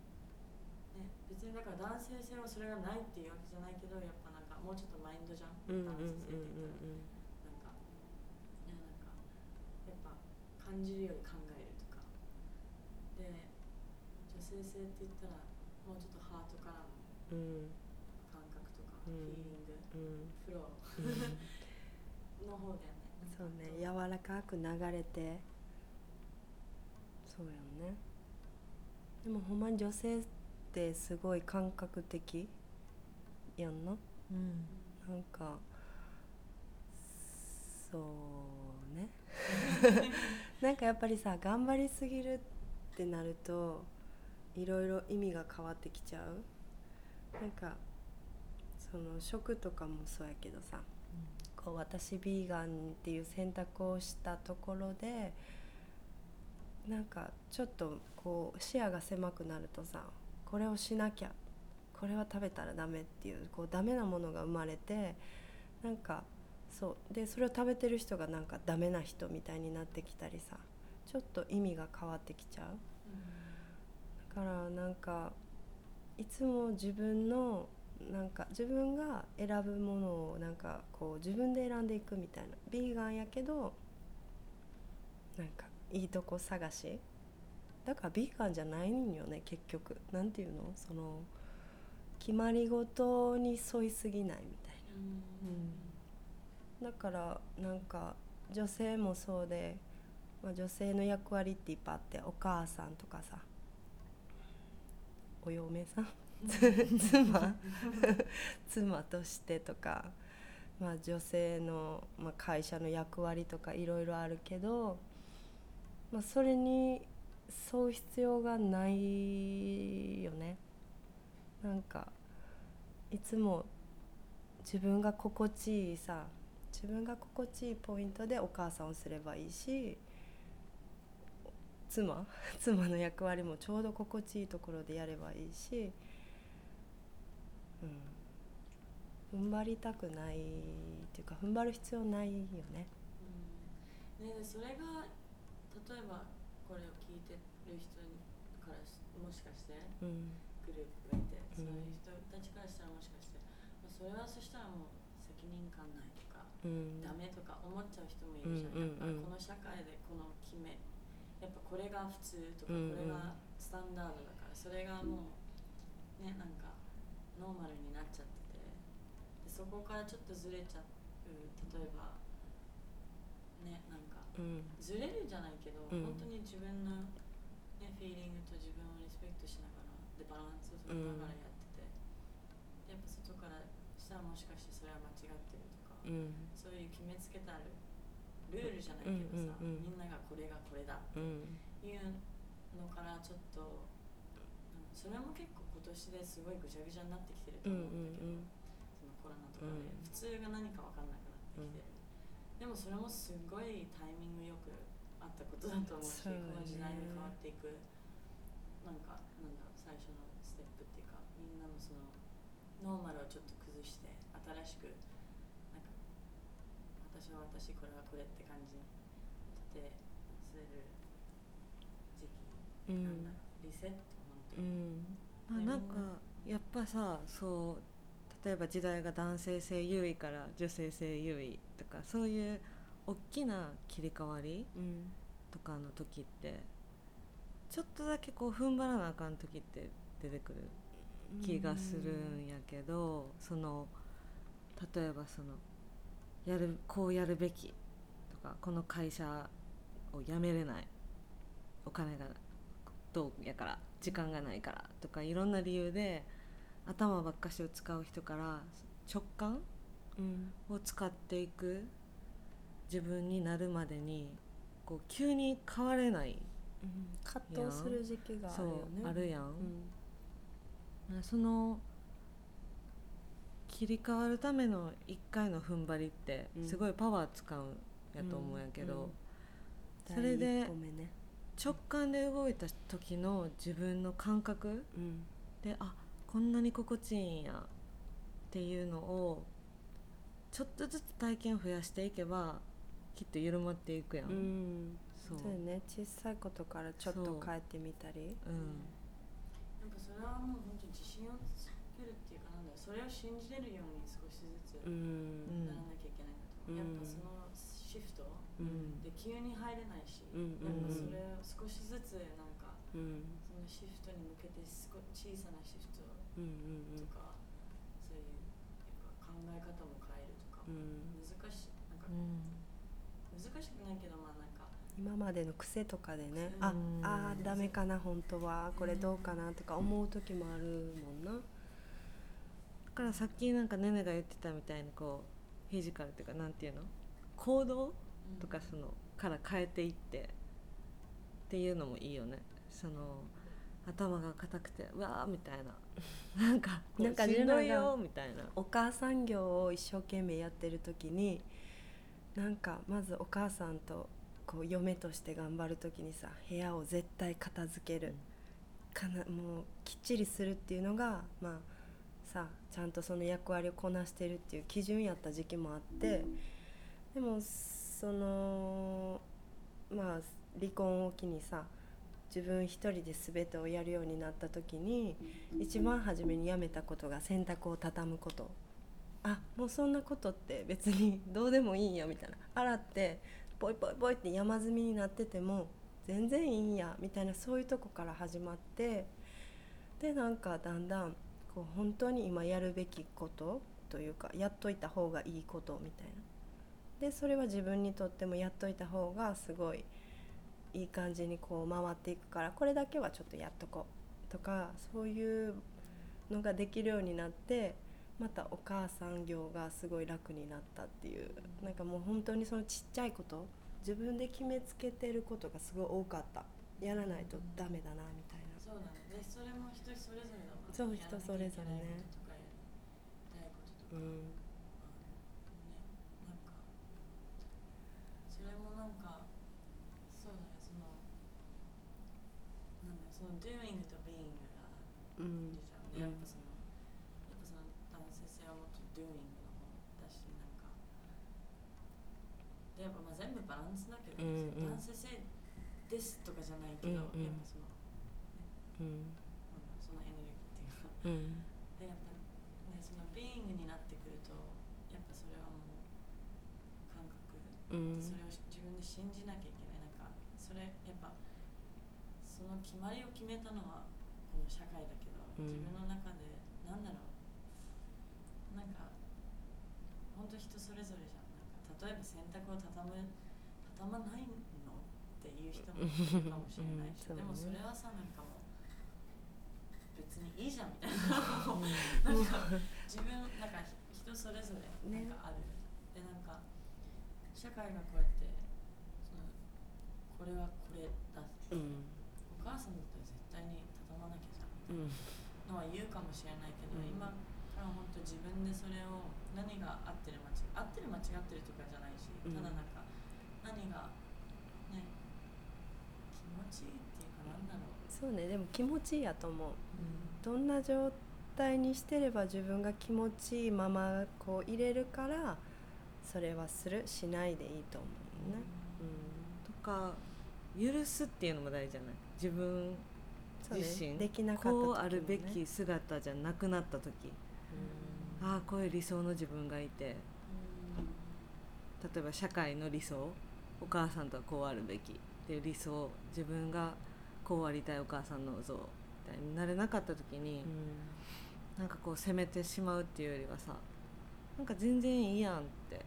Speaker 1: 別にだから男性性はそれがないっていうわけじゃないけどやっぱもうちょっとマインドじゃん、なんかねなんかやっぱ感じるより考えるとかで女性性って言ったらもうちょっとハートからの感覚とか、
Speaker 3: うん。
Speaker 1: フィーリング
Speaker 3: うん。
Speaker 1: フロ
Speaker 3: うん
Speaker 1: ーの方だよね
Speaker 3: そうね柔らかく流れて。そうやんね。でもほんまに女性ってすごい感覚的やんな
Speaker 1: うん。
Speaker 3: なんかそうね。なんかやっぱりさ頑張りすぎるってなるといろいろ意味が変わってきちゃう。なんかその食とかもそうやけどさこう私ビーガンっていう選択をしたところでなんかちょっとこう視野が狭くなるとさこれをしなきゃこれは食べたらダメっていうこうダメなものが生まれてなんかそうでそれを食べてる人がなんかダメな人みたいになってきたりさちょっと意味が変わってきちゃう。だからなんかいつも自分のなんか自分が選ぶものをなんかこう自分で選んでいくみたいなビーガンやけどなんかいいとこ探し。だからビーガンじゃないんよね結局。なんていうの？その決まり事に沿いすぎないみたいな。だからなんか女性もそうで、まあ、女性の役割っていっぱいあってお母さんとかさお嫁さん妻妻としてとか、まあ、女性の、まあ、会社の役割とかいろいろあるけど、まあ、それに沿う必要がないよねなんかいつも自分が心地いいさ自分が心地いいポイントでお母さんをすればいいし妻 妻の役割もちょうど心地いいところでやればいいし、うん、踏ん張りたくないっていうか踏ん張る必要ないよね。
Speaker 1: うんねでそれが例えばこれを聞いてる人からしもしかして
Speaker 3: うん
Speaker 1: グループがいて、
Speaker 3: うん
Speaker 1: そういう人たちからしたらもしかして、まあ、それはそしたらもう責任感ないとか、
Speaker 3: うん
Speaker 1: ダメとか思っちゃう人もいるじゃん、やっぱこの社会でこの決めやっぱこれが普通とか、これがスタンダードだからそれがもうねなんかノーマルになっちゃっててでそこからちょっとずれちゃう例えばねなんか
Speaker 3: うん。
Speaker 1: ずれるじゃないけど、
Speaker 3: うん。
Speaker 1: 本当に自分の、ね、フィーリングと自分をリスペクトしなバランスを取りながらやってて、でやっぱ外からしたらもしかしてそれは間違ってるとか、
Speaker 3: うん。
Speaker 1: そういう決めつけたるルールじゃないけどさ、みんながこれがこれだって
Speaker 3: うん
Speaker 1: いうのからちょっと、うん。それも結構今年ですごいぐちゃぐちゃになってきてると
Speaker 3: うん
Speaker 1: 思うんだけど、
Speaker 3: うん
Speaker 1: そのコロナとかで。
Speaker 3: うん。
Speaker 1: 普通が何か分かんなくなってきてる、でもそれもすごいタイミングよくあったことだと思うしこの時代に変わっていく。なんかなんだろう最初のステップっていうかみんなのそのノーマルをちょっと崩して新しくなんか私は私これはこれって感じに立てせる時期
Speaker 3: うん
Speaker 1: なんだろう。リセット本当
Speaker 3: う
Speaker 1: に、
Speaker 3: ん
Speaker 2: まあなんかやっぱさそう例えば時代が男性性優位から女性性優位とかそういう大きな切り替わり
Speaker 3: うん。
Speaker 2: とかの時ってちょっとだけこう踏ん張らなあかん時って出てくる気がするんやけど、その例えばそのやるこうやるべきとかこの会社を辞めれないお金がどうやから時間がないからとかいろんな理由で頭ばっかしを使う人から直感
Speaker 3: うん。
Speaker 2: を使っていく自分になるまでにこう急に変われない
Speaker 3: うん葛藤する時期があるよね。
Speaker 2: あるやん、
Speaker 3: うん。
Speaker 2: その切り替わるための1回の踏ん張りって
Speaker 3: うん。
Speaker 2: すごいパワー使うんやと思うんやけど、
Speaker 3: うんうん
Speaker 2: それで直感で動いた時の自分の感覚
Speaker 3: うん。
Speaker 2: であこんなに心地いいんやっていうのをちょっとずつ体験増やしていけばきっと緩まっていくやんそう
Speaker 3: そうよね。小さいことからちょっと変えてみたり。
Speaker 2: うん。
Speaker 1: なんかそれはもう本当自信をつけるっていうかなんだろうそれを信じれるように少しずつ
Speaker 3: う
Speaker 1: ならなきゃいけないなと、
Speaker 3: うん。
Speaker 1: やっぱそのシフト
Speaker 3: うん。
Speaker 1: で急に入れないし、
Speaker 3: うん。
Speaker 1: やっぱ
Speaker 2: うん
Speaker 1: それを少しずつなんか
Speaker 3: うん。
Speaker 1: そのシフトに向けて少小さなシフト
Speaker 3: うんうん
Speaker 1: とか、そういうやっぱ考え方も変えるとか、
Speaker 3: うん。
Speaker 1: 難しい。なんか
Speaker 2: うん。
Speaker 1: 難しくないけどまあなんか
Speaker 3: 今までの癖とかでね、
Speaker 1: うん。
Speaker 3: ああーダメかな本当は。これどうかなとか思う時もあるもんな、
Speaker 2: だからさっきなんかねねが言ってたみたいにこうフィジカルっていうかなんていうの？行動とかそのから変えていってっていうのもいいよね。その頭が硬くてうわーみたいな。なんか
Speaker 3: なんか
Speaker 2: しんどいよみたいな。
Speaker 3: お母さん業を一生懸命やってる時になんかまずお母さんとこう嫁として頑張る時にさ部屋を絶対片付ける、かなもうきっちりするっていうのがまあさちゃんとその役割をこなしてるっていう基準やった時期もあってでもそのまあ離婚を機にさ自分一人で全てをやるようになった時に一番初めにやめたことが洗濯を畳むこと。あもうそんなことって別にどうでもいいんやみたいな。洗ってポイポイポイって山積みになってても全然いいんやみたいなそういうとこから始まってでなんかだんだんこう本当に今やるべきことというかやっといた方がいいことみたいな。でそれは自分にとってもやっといた方がすごいいい感じにこう回っていくからこれだけはちょっとやっとこうとかそういうのができるようになってまたお母さん業がすごい楽になったっていう。なんかもう本当にそのちっちゃいこと自分で決めつけてることがすごい多かった。やらないとダメだなみたいな。
Speaker 1: そうだね。でそれも人それぞれだもんね
Speaker 3: そう人それぞれね。
Speaker 1: やらなきゃいけないこととかやりたいこととか、
Speaker 3: うん
Speaker 1: ね。なんかそれもなんかそうだね。そのなんだその doing と being が
Speaker 3: うん。
Speaker 1: いるじゃん、でやっぱそのやっぱその男性性はもっと doing の方だしなんかでやっぱまあ全部バランスだけど、
Speaker 3: うんうん。
Speaker 1: 男性性ですとかじゃないけど、
Speaker 3: うんうん。
Speaker 1: やっぱその
Speaker 3: うん
Speaker 1: そのエネルギーっていうか。
Speaker 3: うん。
Speaker 1: でやっぱねそのビーイングになってくるとやっぱそれはもう感覚
Speaker 3: うん。
Speaker 1: それを自分で信じなきゃいけない。なんかそれやっぱその決まりを決めたのはこの社会だけど、
Speaker 3: うん。
Speaker 1: 自分の中でなんだろうなんか本当人それぞれじゃんなんか例えば洗濯を畳む畳まないの？っていう人もいるかもしれないし、
Speaker 3: うん。
Speaker 1: でもそれはさなんかもう別にいいじゃんみたいななんか自分なんか人それぞれなんかある、でなんか社会がこうやってそのこれはこれだ。
Speaker 3: うん。
Speaker 1: お母さんだったら絶対に畳まなきゃじゃんみたい
Speaker 3: うん
Speaker 1: なのは言うかもしれないけど、
Speaker 3: うん。
Speaker 1: 今から本当自分でそれを何が合ってる間違合ってる間違ってるとかじゃないし、
Speaker 3: うん。
Speaker 1: ただなんか何がね気持ちいいっていうかなんだろう、
Speaker 3: そうねでも気持ちいいやと思う。どんな状態にしてれば自分が気持ちいいままこう入れるからそれはするしないでいいと思うね、
Speaker 2: とか許すっていうのも大事じゃない？自分自身。
Speaker 3: できなかった時もね。
Speaker 2: こうあるべき姿じゃなくなった時。ああこういう理想の自分がいて。例えば社会の理想お母さんとはこうあるべき。っていう理想自分がこうありたいお母さんの像みたいになれなかった時に、なんかこう責めてしまうっていうよりはさなんか全然いいやんって。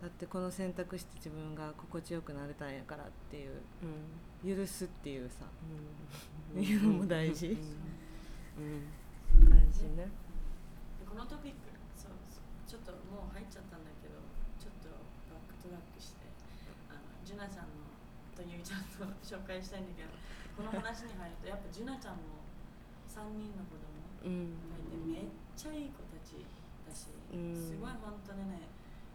Speaker 2: だってこの選択して自分が心地よくなれたんやからっていう
Speaker 3: うん。
Speaker 2: 許すっていうさ
Speaker 3: うん。
Speaker 2: いうのも大事。
Speaker 3: うん。うん。大事ね。
Speaker 1: でこのトピックそうそうちょっともう入っちゃったんだけどちょっとバックトラックしてあのジュナちゃんのというちゃんと紹介したいんだけどこの話に入るとやっぱジュナちゃんも3人の子供
Speaker 3: うん
Speaker 1: がいてめっちゃいい子たちだたし、
Speaker 3: うん
Speaker 1: すごい本当にね。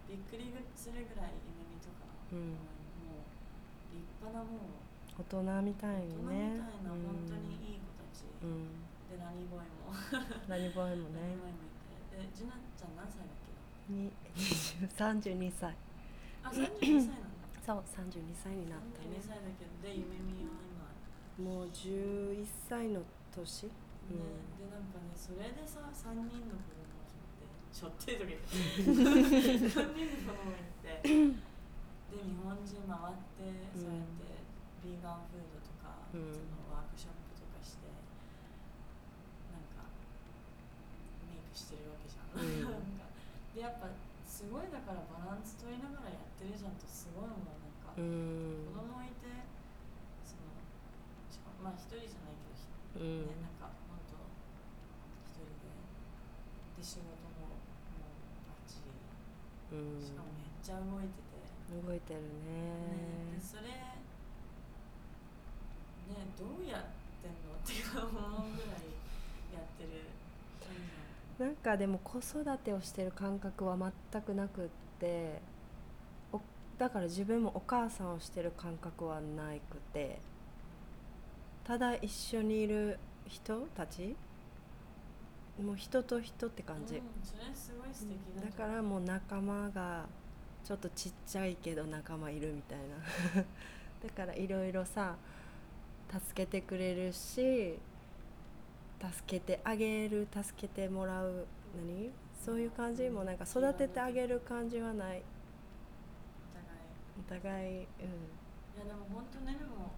Speaker 1: びっくりするぐらい夢見とか、
Speaker 3: うん。
Speaker 1: もう立派なもう
Speaker 3: 大人みたいにね。
Speaker 1: 大人みたいな本当にいい子たち、
Speaker 3: うん。
Speaker 1: でラニーボーイも
Speaker 3: 何ボーイもね。
Speaker 1: ラニーボーイもいて。でジュナちゃん何歳だっけ？
Speaker 3: に32歳
Speaker 1: あ32歳なんだ
Speaker 3: そう32歳になった
Speaker 1: 32
Speaker 3: ね
Speaker 1: 歳だけどで夢見は今。
Speaker 3: もう11歳の年？
Speaker 1: ね、でなんかねそれでさ3人の子供を背負って背負ってとか言って3人の子供がいて で日本中回ってそうやってビーガンフードとか、
Speaker 3: うん。
Speaker 1: そのワークショップとかしてなんかメイクしてるわけじゃん、でやっぱすごいだからバランス取りながらやってるじゃんとすごいもう子供いてそのしかもまあ一人じゃないけどひ
Speaker 3: うん。
Speaker 1: ね、なんか本当一人でで仕事ももうバッチリ
Speaker 3: うん
Speaker 1: しかもめっちゃ動いてて、
Speaker 3: 動いてる
Speaker 1: ね、
Speaker 3: ね
Speaker 1: でそれねどうやってんのって思うぐらいやってる。
Speaker 3: なんかでも子育てをしてる感覚は全くなくって。おだから自分もお母さんをしてる感覚はなくてただ一緒にいる人たちもう人と人って感じ、
Speaker 1: うん、それすごい素敵だと
Speaker 3: だからもう仲間がちょっとちっちゃいけど仲間いるみたいな。だからいろいろさ助けてくれるし助けてあげる助けてもらう何？そういう感じ？もなんか育ててあげる感じはない
Speaker 1: お互い
Speaker 3: うん。
Speaker 1: いやでも本当ねでも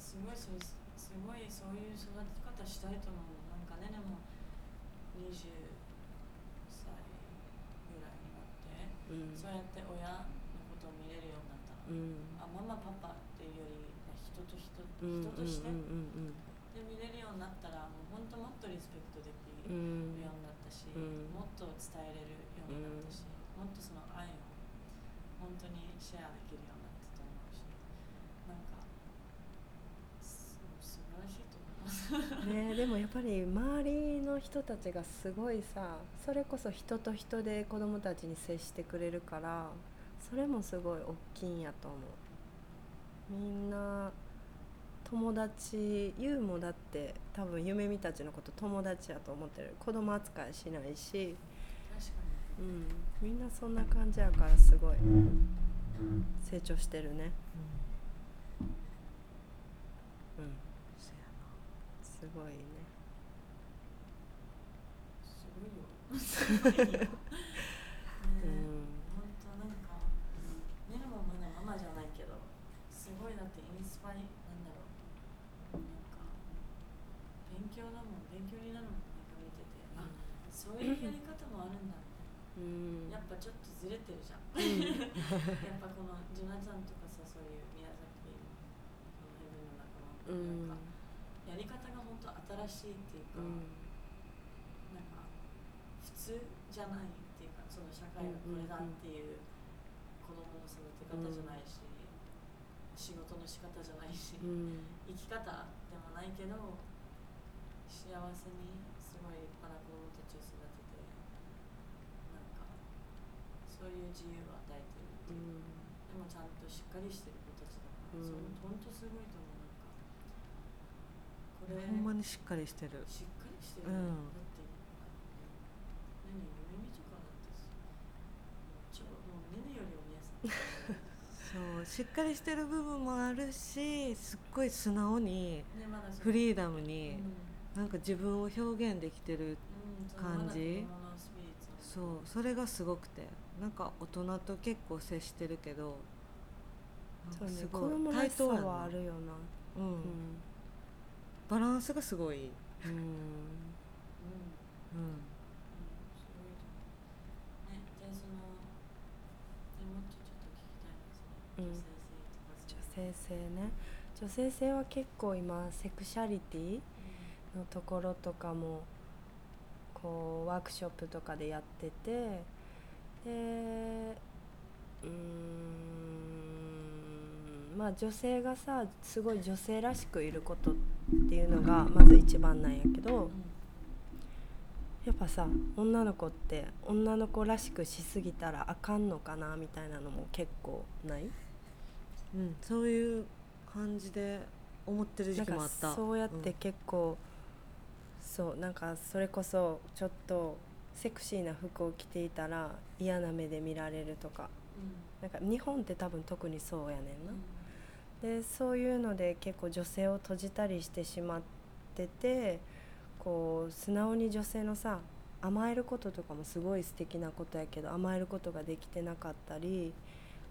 Speaker 1: すごいそれすごいそういう育て方したいと思う。なんかねでも20歳ぐらいになって、
Speaker 3: うん。
Speaker 1: そうやって親のことを見れるようになったの、
Speaker 3: うん。
Speaker 1: あママパパっていうよりまあ人と人
Speaker 3: うん
Speaker 1: 人として、
Speaker 3: うん
Speaker 1: で見れるようになったらもう本当もっとリスペクトできるようになったし、
Speaker 3: うん。
Speaker 1: もっと伝えれるようになったし、もっとその愛を本当にシェアできるようになったと思うしなんかす素晴らしいと思います。
Speaker 3: ね、でもやっぱり周りの人たちがすごいさそれこそ人と人で子供たちに接してくれるからそれもすごい大きいんやと思う。みんな友達ユウもだって多分夢見たちのこと友達やと思ってる。子供扱いしないし、
Speaker 1: 確かに。
Speaker 3: うん、みんなそんな感じやからすごい。成長してるね。うん
Speaker 2: そや
Speaker 3: すごいね。
Speaker 1: すごいよ。すごいよ。ね
Speaker 3: うん。
Speaker 1: 本当なんかねるもまだママじゃないけどすごいだってインスパイなんだろう。なんか勉強だもん。勉強になるもんなんか見てて。あそういうやり方もあるんだみたい
Speaker 3: うん。
Speaker 1: なやっぱちょっとずれてるじゃん。やっぱこのジュナちゃんとかさそういう宮崎のヘブンの仲間
Speaker 3: うん
Speaker 1: なん。かしいっていうか、
Speaker 3: うん。
Speaker 1: なんか普通じゃないっていうかその社会がこれだっていう子供の育て方じゃないし、仕事の仕方じゃないし、
Speaker 3: うん。
Speaker 1: 生き方でもないけど幸せにすごい立派な子供たちを育ててなんかそういう自由を与えてるっていう、でもちゃんとしっかりしてる子たちだから、
Speaker 3: うん。
Speaker 1: それ本当すごいと思うなんかこれ
Speaker 2: ほんまにしっかりしてる。
Speaker 1: しっかりしてる、
Speaker 2: うん。
Speaker 1: だって何夢見とかだってさちょもうねねよりお姉さん
Speaker 2: そうしっかりしてる部分もあるしすっごい素直にフリーダム
Speaker 1: うん。
Speaker 2: になんか自分を表現できてる感じ。そうそれがすごくてなんか大人と結構接してるけどすごい
Speaker 3: 子供らしさ
Speaker 2: 対等
Speaker 3: はあるよな。
Speaker 2: うん。
Speaker 3: うん
Speaker 2: バランスがすごい、
Speaker 3: うん。
Speaker 1: うん。うん。女性性
Speaker 3: ね女性性は結構今セクシャリティのところとかもこうワークショップとかでやっててでうーんまあ女性がさすごい女性らしくいることっていうのがまず一番なんやけどやっぱさ女の子って女の子らしくしすぎたらあかんのかなみたいなのも結構ない？
Speaker 2: うん、そういう感じで思ってる時期もあった。
Speaker 3: そうやって結構、そうなんかそれこそちょっとセクシーな服を着ていたら嫌な目で見られるとか。なんか日本って多分特にそうやねんな。でそういうので結構女性を閉じたりしてしまっててこう素直に女性のさ甘えることとかもすごい素敵なことやけど甘えることができてなかったり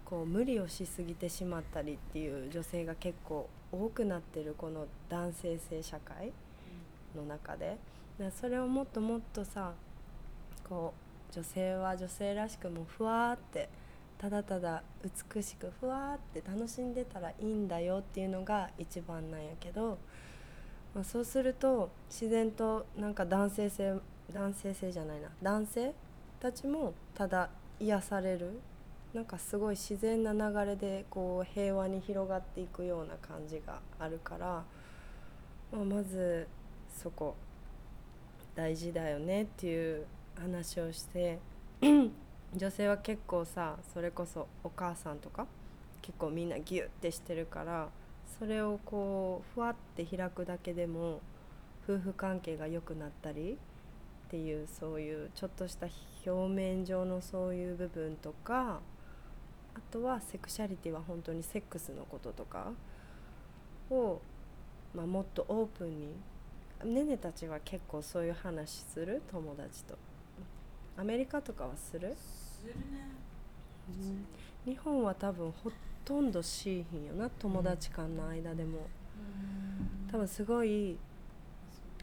Speaker 3: こう無理をしすぎてしまったりっていう女性が結構多くなってるこの男性性社会の中で。それをもっともっとさこう女性は女性らしくもうふわーってただただ美しくふわって楽しんでたらいいんだよっていうのが一番なんやけど、まあ、そうすると自然となんか男性性男性性じゃないな。男性たちもただ癒される。なんかすごい自然な流れでこう平和に広がっていくような感じがあるから、まあ、まずそこ大事だよねっていう話をして女性は結構さそれこそお母さんとか結構みんなギュッてしてるからそれをこうふわって開くだけでも夫婦関係が良くなったりっていうそういうちょっとした表面上のそういう部分とかあとはセクシャリティは本当にセックスのこととかを、まあ、もっとオープンにねねたちは結構そういう話する？友達と。アメリカとかはする？
Speaker 1: するね
Speaker 3: 日本は多分ほとんどしいひんよな友達間の間でも、多分すごい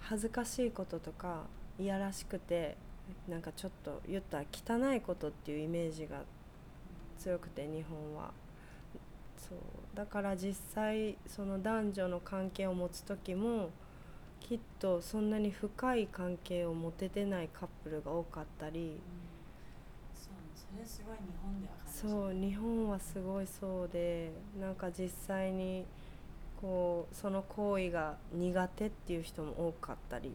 Speaker 3: 恥ずかしいこととかいやらしくてなんかちょっと言ったら汚いことっていうイメージが強くて日本は。そうだから実際その男女の関係を持つ時もきっとそんなに深い関係を持ててないカップルが多かったり
Speaker 1: そうそれすごい日本では
Speaker 3: そう日本はすごいそうでなんか実際にこうその行為が苦手っていう人も多かったり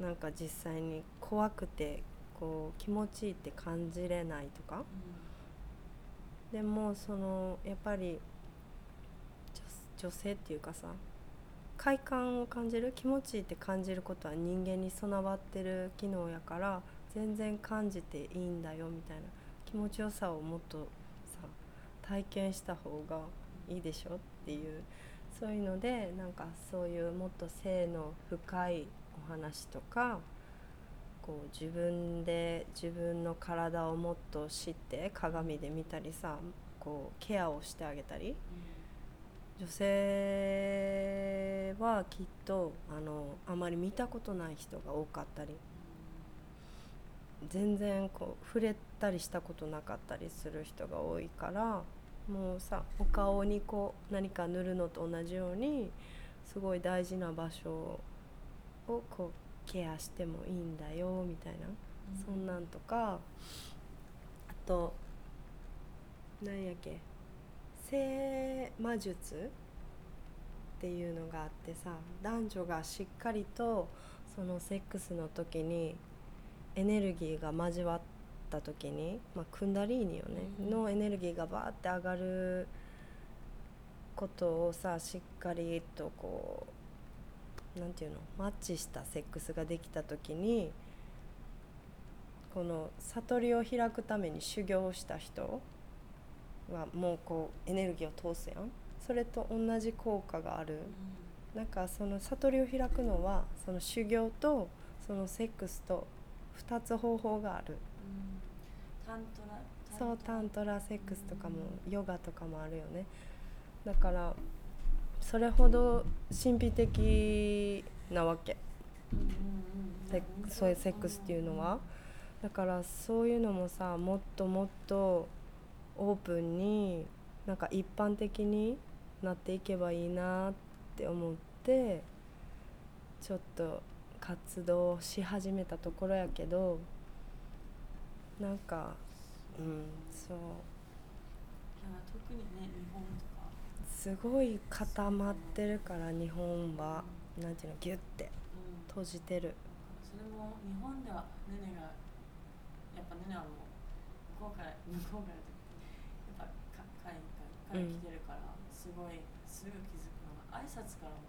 Speaker 3: なんか実際に怖くてこう気持ちいいって感じれないとか。でもそのやっぱり女女性っていうかさ快感を感じる気持ちいいって感じることは人間に備わってる機能やから全然感じていいんだよみたいな気持ちよさをもっとさ体験した方がいいでしょっていうそういうのでなんかそういうもっと性の深いお話とかこう自分で自分の体をもっと知って鏡で見たりさこうケアをしてあげたり。女性はきっとあのあまり見たことない人が多かったり全然こう触れたりしたことなかったりする人が多いからもうさお顔にこう何か塗るのと同じようにすごい大事な場所をこうケアしてもいいんだよみたいな、そんなんとかあと何やっけ性魔術っていうのがあってさ男女がしっかりとそのセックスの時にエネルギーが交わった時に、まあ、クンダリーニよね、
Speaker 1: うん。
Speaker 3: のエネルギーがバーって上がることをさしっかりとこうなんていうの？マッチしたセックスができた時にこの悟りを開くために修行をした人はもうこうエネルギーを通すやん。それと同じ効果がある。なんかその悟りを開くのはその修行とそのセックスと2つ方法がある。
Speaker 1: タントラ
Speaker 3: そうタントラセックスとかもヨガとかもあるよね。だからそれほど神秘的なわけ。セそういうセックスっていうのは。だからそういうのもさもっともっとオープンになんか一般的になっていけばいいなって思ってちょっと活動し始めたところやけどなんかうん。そう。
Speaker 1: 特にね日本とか。
Speaker 3: すごい固まってるから日本は。なんていうのギュッて。
Speaker 1: うん。
Speaker 3: 閉じてる。
Speaker 1: そそれも日本ではネネがやっぱネネはもう向こうから向こうからやっぱか海外から来てるから、すごいすぐ気づくのが挨拶からも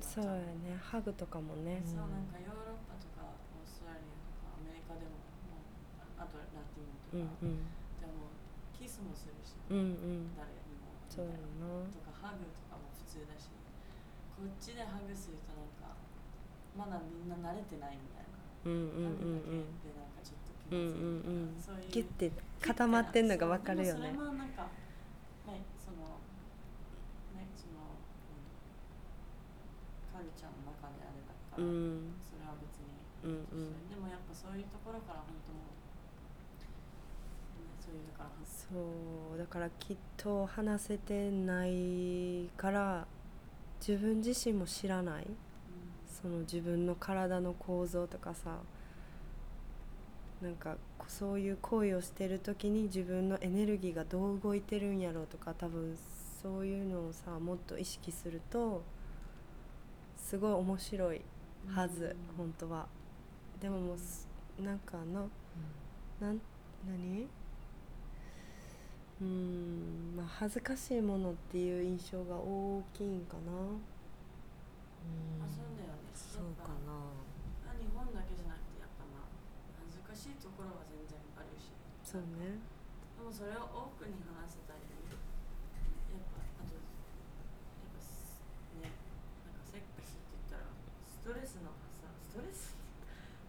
Speaker 1: そ
Speaker 3: うやね。ハグとかもね。
Speaker 1: そうなんかヨーロッパとかオーストラリアとかアメリカでももうああとラティンとか、
Speaker 3: うんうん。
Speaker 1: でもキスもするし、
Speaker 3: うんうん。
Speaker 1: 誰にも。
Speaker 3: そ
Speaker 1: いうな
Speaker 3: やな。
Speaker 1: とかハグとかも普通だしこっちでハグするとなんかまだみんな慣れてないみたいな、
Speaker 3: うんうんうんうん。
Speaker 1: ハグだけでなんかちょっと気
Speaker 3: うんうんうん。
Speaker 1: まずいみたいなそういう。
Speaker 3: ギュッて固まってんのがわかるよね。
Speaker 1: そなんかねそのねそのうんカルチャーの中であれだから、
Speaker 3: うん。
Speaker 1: それは別に
Speaker 3: うんうん。
Speaker 1: でもやっぱそう。いうところから本当もそういうだから
Speaker 3: そうだからきっと話せてないから自分自身も知らない。その自分の体の構造とかさ。なんかそういう行為をしてる時に自分のエネルギーがどう動いてるんやろうとか多分そういうのをさもっと意識するとすごい面白いはず、本当は。でももうすなんかななん何？うーんまあ恥ずかしいものっていう印象が大きいんかな。
Speaker 1: あそうだよね。
Speaker 2: そうかな。
Speaker 1: あ日本だけじゃなくてやっぱまあ恥ずかしいところは全然あるし。
Speaker 3: そうね。
Speaker 1: でもそれを多くに話せたりやっぱあとやっぱすねなんかセックスって言ったらストレスの発散ストレス？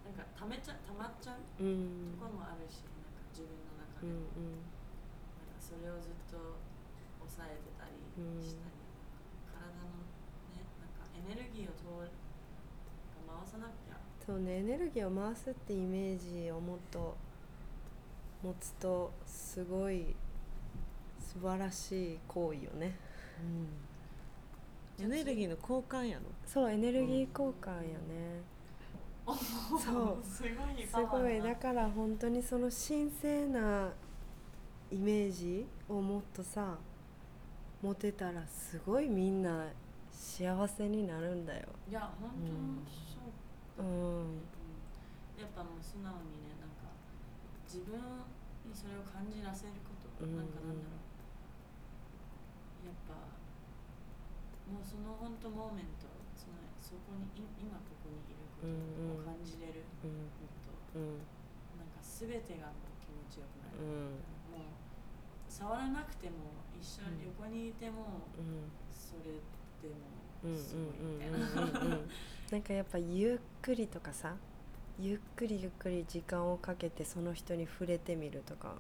Speaker 1: なんかためちゃたまっちゃう？と
Speaker 3: うん。
Speaker 1: ころもあるしなんか自分の中
Speaker 3: う
Speaker 1: でも、
Speaker 3: ん。
Speaker 1: なんかそれをずっと抑えてたりしたり、体のねなんかエネルギーを通る回さなきゃ。
Speaker 3: そうねエネルギーを回すってイメージをもっと持つとすごい素晴らしい行為よね
Speaker 2: エネルギーの交換やろ
Speaker 3: そうエネルギー交換やね、そう。
Speaker 1: すごい
Speaker 3: すごい。
Speaker 1: な
Speaker 3: だから本当にその神聖なイメージをもっとさ持てたらすごいみんな幸せになるんだよ。
Speaker 1: いや本当に
Speaker 2: う。ん。
Speaker 1: そう
Speaker 3: うん。
Speaker 1: やっぱもう素直にねなんか自分にそれを感じらせること、
Speaker 3: うん。
Speaker 1: なんかなんだろうやっぱもうその本当モーメントそのそこに今ここにいることを感じれる。
Speaker 3: うん
Speaker 1: のと、
Speaker 3: うん
Speaker 1: なんか全てがもう気持ちよくなる、
Speaker 3: うん
Speaker 1: もう触らなくても一緒に横にいても、
Speaker 3: うん
Speaker 1: それでもすごいみたいな、
Speaker 3: なんかやっぱゆっくりとかさゆっくりゆっくり時間をかけてその人に触れてみるとか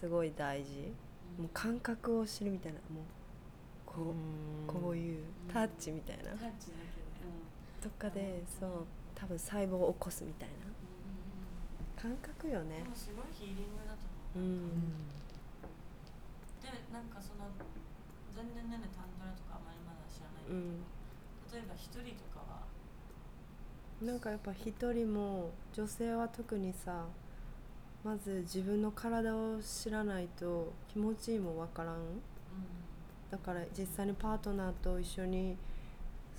Speaker 3: すごい大事。もう感覚を知るみたいなもうこうこう
Speaker 2: う
Speaker 3: いうタッチみたいな。
Speaker 1: タッチだけで、うん。
Speaker 3: とかでそう多分細胞を起こすみたいな。感覚よね。
Speaker 1: でもすごいヒーリングだと
Speaker 3: う
Speaker 1: 思う、
Speaker 3: ん。
Speaker 1: でなんかその全然ねタンドラとかあまりまだ知らないけど、
Speaker 3: うん。
Speaker 1: 例えば一人とかは。
Speaker 3: なんかやっぱ一人も女性は特にさまず自分の体を知らないと気持ちいいもわからん
Speaker 1: う
Speaker 3: だから実際にパートナーと一緒に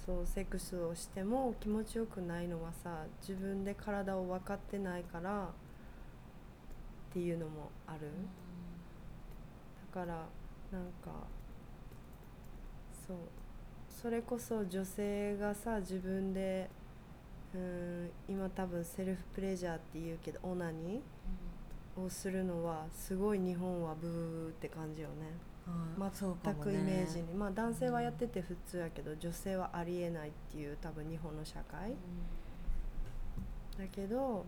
Speaker 3: そうセックスをしても気持ちよくないのはさ自分で体を分かってないからっていうのもある。だからなんかそうそれこそ女性がさ自分でうん今多分セルフプレジャーって言うけどオナニーをするのはすごい日本はブーって感じよね。全くイメージに、まあ男性はやってて普通やけど女性はありえないっていう多分日本の社会。だけど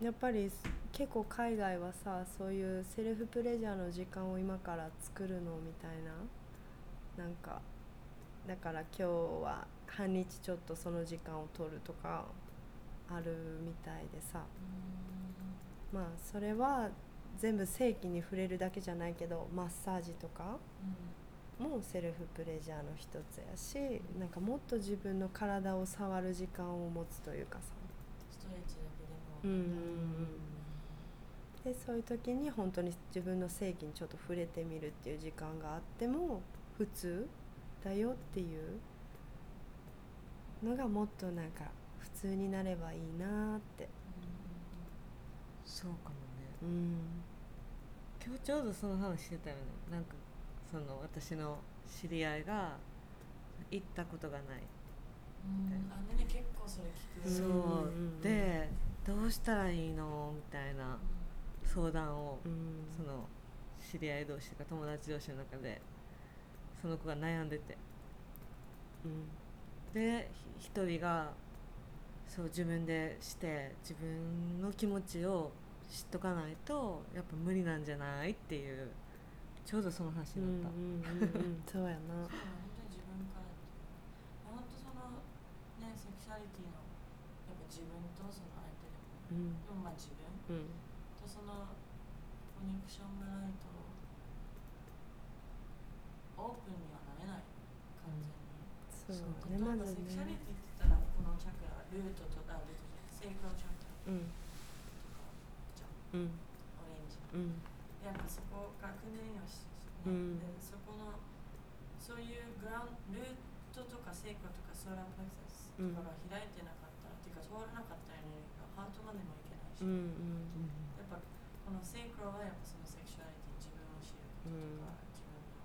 Speaker 3: やっぱり結構海外はさそういうセルフプレジャーの時間を今から作るのみたいななんかだから今日は半日ちょっとその時間を取るとかあるみたいでさ。まあそれは全部性器に触れるだけじゃないけどマッサージとかもセルフプレジャーの一つやしなんかもっと自分の体を触る時間を持つというかさ。
Speaker 1: ストレッチだけでも、
Speaker 3: うんうんうんでそういう時に本当に自分の性器にちょっと触れてみるっていう時間があっても普通だよっていうのがもっとなんか普通になればいいなって。
Speaker 2: そうかもね。
Speaker 3: うん
Speaker 2: 今日ちょうどその話してたよね。なんかその私の知り合いが行ったことがない、
Speaker 1: うん。あねね結構それ聞く
Speaker 3: うん
Speaker 2: そう。
Speaker 3: うんうん
Speaker 2: でどうしたらいいの？みたいな相談を、
Speaker 3: うん。
Speaker 2: その知り合い同士とか友達同士の中でその子が悩んでて。
Speaker 3: うん。
Speaker 2: でひ一人がそう自分でして自分の気持ちを知っとかないとやっぱ無理なんじゃないっていうちょうどその話
Speaker 3: うん
Speaker 2: になった、
Speaker 3: うんうんうん。そうやな。
Speaker 1: そう本当に自分から本当そのねセクシャリティのやっぱ自分とその相手でも
Speaker 3: うん。
Speaker 1: でもまあ自分
Speaker 3: うん。
Speaker 1: とそのコネクションがないとオープンにはなれない完全に、
Speaker 3: そう
Speaker 2: そう
Speaker 3: ねまず
Speaker 1: 例えばセクシャリ
Speaker 3: ね
Speaker 1: ティって言ったらこのチャクラルートとあルートじゃないセイクロチャクラ。
Speaker 3: うん
Speaker 1: オレンジ。
Speaker 3: うん。
Speaker 1: やっぱそこがクンデリのし、
Speaker 3: うん。
Speaker 1: でそこのそういうグラウンルートとかセイクロとかソーラープレクサスとかが開いてなかったら、っていうか通らなかったエネルギーがハートまでもいけないし、
Speaker 3: うん
Speaker 1: やっぱこのセイクロはやっぱそのセクシュアリティ自分を知ることとか、自分の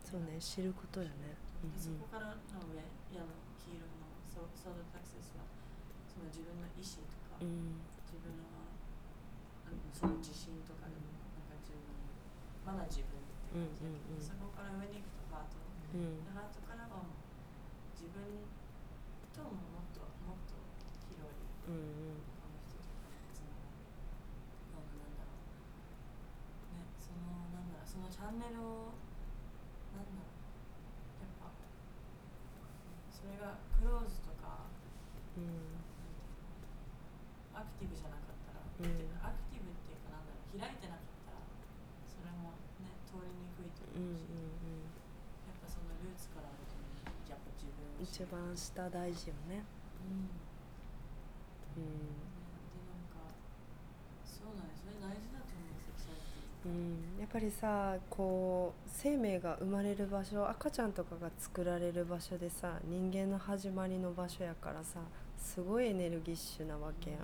Speaker 3: そうね知ることやね。
Speaker 1: でそこからの上いやの黄色のソソードプレクサスはその自分の意志とか、
Speaker 3: うん
Speaker 1: その自信とかでもなんか自分まだ自分って感じ。だけど、
Speaker 3: うんうんうん。
Speaker 1: そこから上に行くとハート。
Speaker 3: うん。
Speaker 1: でハートからは自分とももっともっと広い。
Speaker 3: うん
Speaker 1: 他の人とかにつながるなんだろう。ねそのなんだろう。そのチャンネルをなんだろうやっぱそれがクローズとか
Speaker 3: うん
Speaker 1: アクティブじゃなかったら、
Speaker 3: うん
Speaker 1: っていうかアクティブっていうかなんだろう開いてなかったらそれもね通りにくいと
Speaker 3: うんう
Speaker 1: 思うし、
Speaker 3: ん
Speaker 1: やっぱそのルーツからあると思うやっぱ自分を
Speaker 3: 一番下大事よね。
Speaker 1: うん。
Speaker 3: うん。
Speaker 1: でなんかそうだねそれ大事だと思うセクシャリティ
Speaker 3: うん、やっぱりさこう生命が生まれる場所赤ちゃんとかが作られる場所でさ人間の始まりの場所やからさすごいエネルギッシュなわけやん。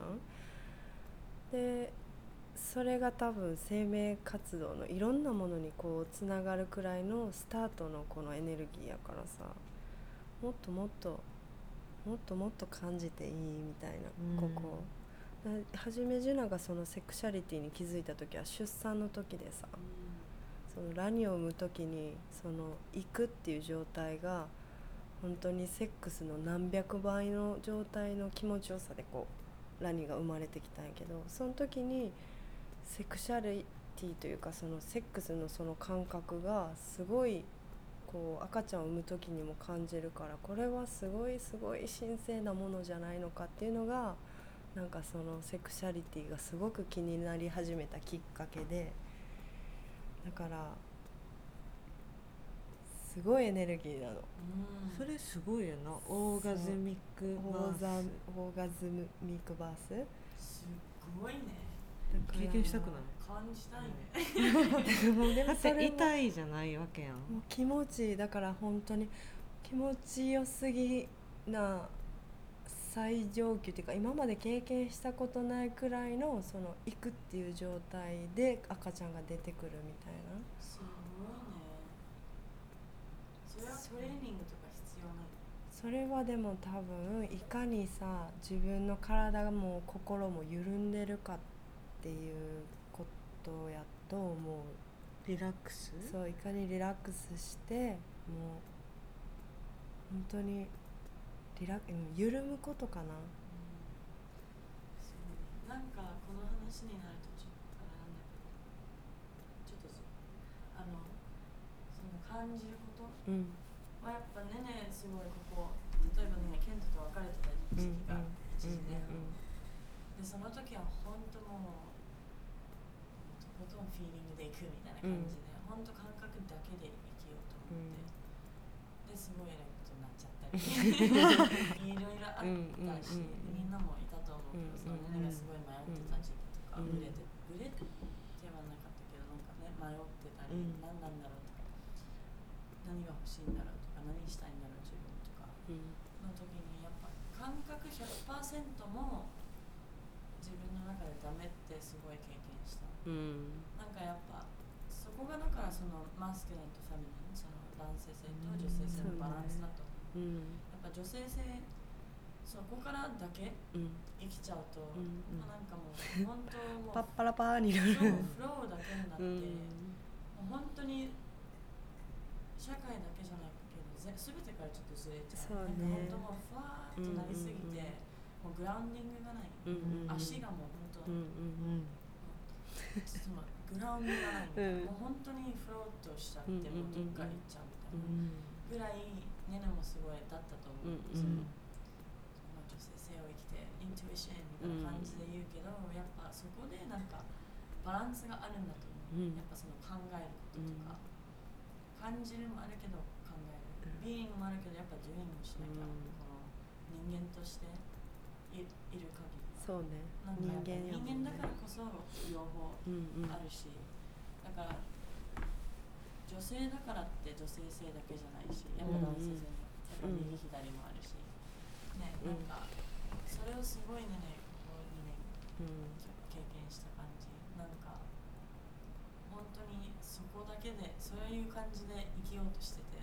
Speaker 3: でそれが多分生命活動のいろんなものにこうつながるくらいのスタートのこのエネルギーやからさもっともっともっともっと感じていいみたいな、
Speaker 2: うん
Speaker 3: ここ。だはじめジュナがそのセクシャリティに気づいた時は出産の時でさそのラニを産む時にその行くっていう状態が本当にセックスの何百倍の状態の気持ちよさでこうラニが生まれてきたんやけどその時にセクシャリティというかそのセックスのその感覚がすごいこう赤ちゃんを産む時にも感じるからこれはすごいすごい神聖なものじゃないのかっていうのがなんかそのセクシャリティがすごく気になり始めたきっかけでだからすごいエネルギーなの。
Speaker 1: うん。
Speaker 2: それすごいよな。オーガズミックバ
Speaker 3: オー
Speaker 2: ス
Speaker 3: オーガズミックバース。
Speaker 1: すごいね。
Speaker 2: 経験したくない？
Speaker 1: 感じたいね、
Speaker 3: もうで
Speaker 2: だって
Speaker 3: もそれも。
Speaker 2: 痛いじゃないわけやん。
Speaker 3: もう気持ちいい。だから本当に気持ちよすぎな最上級っていうか今まで経験したことないくらいのその行くっていう状態で赤ちゃんが出てくるみたいな。
Speaker 1: すごいね。それはトレーニングとか必要ない
Speaker 3: それはでも多分いかにさ自分の体も心も緩んでるかっていうことやと思う
Speaker 2: リラックス？
Speaker 3: そういかにリラックスしてもう本当にリラうん緩むことかな？
Speaker 1: そうねなんかこの話になるとちょっとあれなんだけどちょっとそうあのその感じること？
Speaker 3: うん。
Speaker 1: はやっぱねねすごいここ例えばねケントと別れてた時期が一時ね、でその時は本当もうフィーリングでいくみたいな感じで、本当感覚だけで生きようと思って、ですごい偉いことになっちゃったり。いろいろあったし、
Speaker 3: うんうんうん
Speaker 1: みんなもいたと思うけど、そのねねがすごい迷ってた時期とか、
Speaker 3: うん。
Speaker 1: ブレてブレてはなかったけどなんかね迷ってたり、
Speaker 3: うん。
Speaker 1: 何なんだろうとか何が欲しいんだろうとか何したいんだろう自分とか。
Speaker 3: うん。
Speaker 1: の時にやっぱ感覚100%も自分の中でダメってすごい経験した。
Speaker 3: うん
Speaker 1: なんかやっぱそこがだからそのマスキュリンとファミリンその男性性と女性性のバランスだと思う、
Speaker 3: う。ん。
Speaker 1: やっぱ女性性そこからだけ
Speaker 3: うん。
Speaker 1: 生きちゃうと、
Speaker 3: うんうん。
Speaker 1: なんかもう 本当もう
Speaker 3: パッパラパーにな
Speaker 1: フロ
Speaker 3: る
Speaker 1: ーフローだけになって、
Speaker 3: うん。
Speaker 1: もう本当に社会だけじゃないけどぜ全てからちょっとずれちゃう。
Speaker 3: そうね。
Speaker 1: なんか本当もうふわーっとなりすぎて、
Speaker 3: うんうん
Speaker 1: もうグラウンディングがない、
Speaker 3: うんうんうん。
Speaker 1: 足がもう本当、
Speaker 3: うんうん
Speaker 1: そのグラウンドがないみたいもう本当にフロートしちゃって、
Speaker 3: うんうんうん
Speaker 1: もうどっか行っちゃうみたい
Speaker 3: うん。
Speaker 1: なぐらいネネもすごいだったと思う、
Speaker 3: うん
Speaker 1: そのまあ女性性を生きてイントゥイションみたいな感じで言うけど、やっぱそこでなんかバランスがあるんだと思う、
Speaker 3: うん。
Speaker 1: やっぱその考えることとか、感じるもあるけど考える、ビーイングもあるけどやっぱドゥイングもしなきゃ、
Speaker 3: うん。
Speaker 1: この人間としていいる限り
Speaker 3: そうね。
Speaker 1: なんか
Speaker 3: 人間
Speaker 1: だからこそ両方あるし、だから女性だからって女性性だけじゃないしやっぱ男性性も、やっぱ右左もあるし、ねなんかそれをすごいねここ2年
Speaker 3: うん。
Speaker 1: 経験した感じ。なんか本当にそこだけでそういう感じで生きようとしてて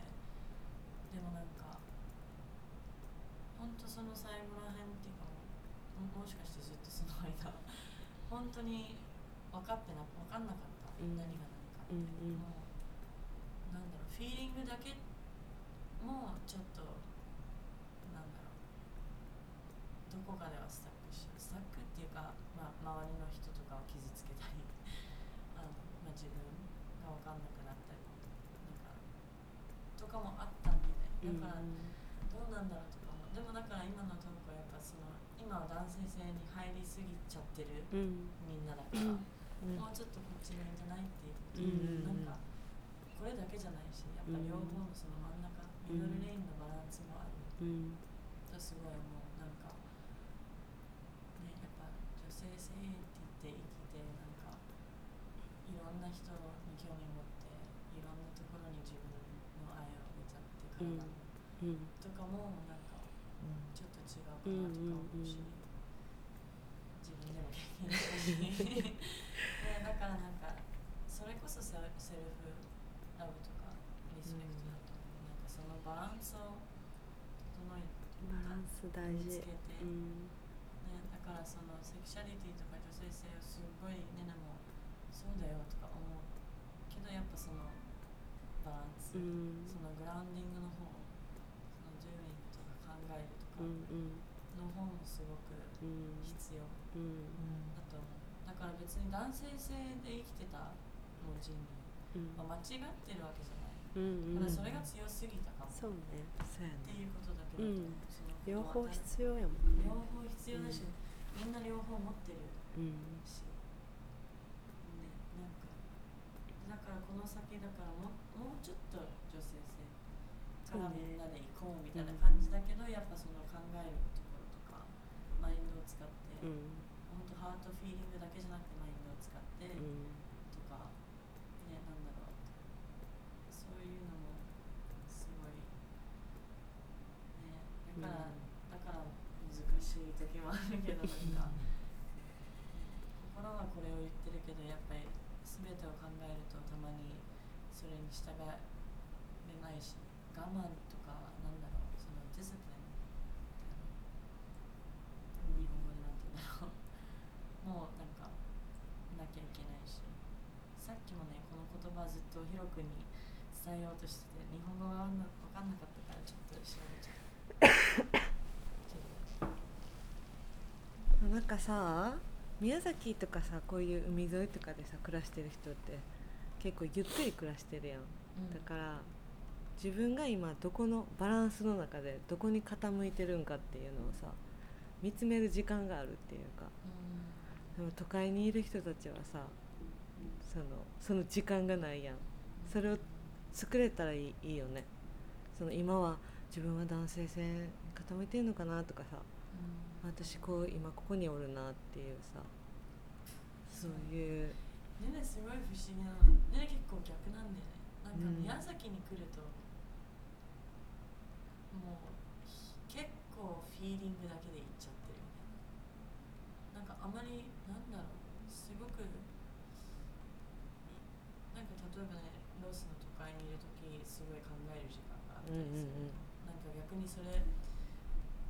Speaker 1: でもなんか本当その最後らへんっていうかももしかしてずっとその間本当に分かってな分かんなかった、
Speaker 3: うん。
Speaker 1: 何が何かって、
Speaker 3: うんうん
Speaker 1: フィーリングだけもちょっとなんだろうどこかではスタックしスタックっていうか、まあ、周りの人とかを傷つけたり あの、まあ、自分が分かんなくなったりなんかとかもあったんでね。だからどうなんだろうとかも。でもだから今のトークはやっぱその今は男性性に入りすぎちゃってる
Speaker 3: うん。
Speaker 1: みんなだから、
Speaker 3: うん。
Speaker 1: もうちょっとこっちがいいんじゃないっていうこと。
Speaker 3: うん。
Speaker 1: なんかこれだけじゃないしやっぱ両方のその真ん中、ミドルレインのバランスもある。
Speaker 3: うん。
Speaker 1: とすごいもうなんかねやっぱ女性性って言って生きてなんかいろんな人に興味持っていろんなところに自分の愛を置いちゃって体も、
Speaker 3: うん。
Speaker 1: とかもなんかちょっと違うかな。とか思うし、
Speaker 3: うんうんうん
Speaker 1: 自分でも経験したし、ね、だからなんかそれこそセルセルフラブとかリスペクトだと思う、なんかそのバランスを整え
Speaker 3: バランス大事。
Speaker 1: 見つけて、
Speaker 3: うん。
Speaker 1: ね、だからそのセクシャリティとか女性性をすごいねねもそうだよとか思う。けどやっぱそのバランス、
Speaker 3: うん。
Speaker 1: そのグラウンディングの方その doing とか考えるとか
Speaker 3: うんうん。
Speaker 1: の方もすごく
Speaker 3: うん
Speaker 1: 必要。
Speaker 3: うん。
Speaker 1: だと思うだから別に男性性で生きてたもう人類、
Speaker 3: うん。
Speaker 1: まあ、間違ってるわけじゃない。
Speaker 3: うんうん。
Speaker 1: ただそれが強すぎたかも。っ
Speaker 3: そうね。
Speaker 2: そうやね。
Speaker 1: ていうことだけだと思う、その
Speaker 3: 両方
Speaker 1: 要
Speaker 3: 必要やもんね。
Speaker 1: 両方必要だし、みんな両方持ってる
Speaker 3: うん。
Speaker 1: し、ね、なんかだからこの先だからももうちょっと女性性からみんなで行こうみたいな感じだけど、やっぱその考えるところとかマインドを使って、
Speaker 3: うん。
Speaker 1: 本当ハートフィーリングだけじゃなくてマインドを使って、
Speaker 3: うん
Speaker 1: とかねなんだろうそういうのもすごいねだから、だから難しい時もあるけどなんか心はこれを言ってるけどやっぱり全てを考えるとたまにそれに従えないし我慢とかなんだろうそのディスプリン日本語でなんて言うんだろう。もうなんかなきゃいけないし。さっきもねこの言葉ずっとヒロ君に伝えようとしてて日本語が分かんなかったからちょっと調べちゃったけど
Speaker 2: なんかさ宮崎とかさこういう海沿いとかでさ暮らしてる人って結構ゆっくり暮らしてるやん。だから自分が今どこのバランスの中でどこに傾いてるんかっていうのをさ見つめる時間があるっていうか。でも都会にいる人たちはさそのその時間がないやん。それを作れたらいいいいよね。その今は自分は男性性傾いてんのかなとかさ私こう今ここにおるなっていうさそういう。
Speaker 1: ねねすごい不思議なの。ねねね結構逆なんだよね。なんか
Speaker 2: うん。
Speaker 1: 宮崎に来ると、もうひ結構フィーリングだけで行っちゃってるみたいな。あまりなんだろう。すごくなんか例えばねロスの都会にいる時すごい考える時間があったりする、なんか逆にそれ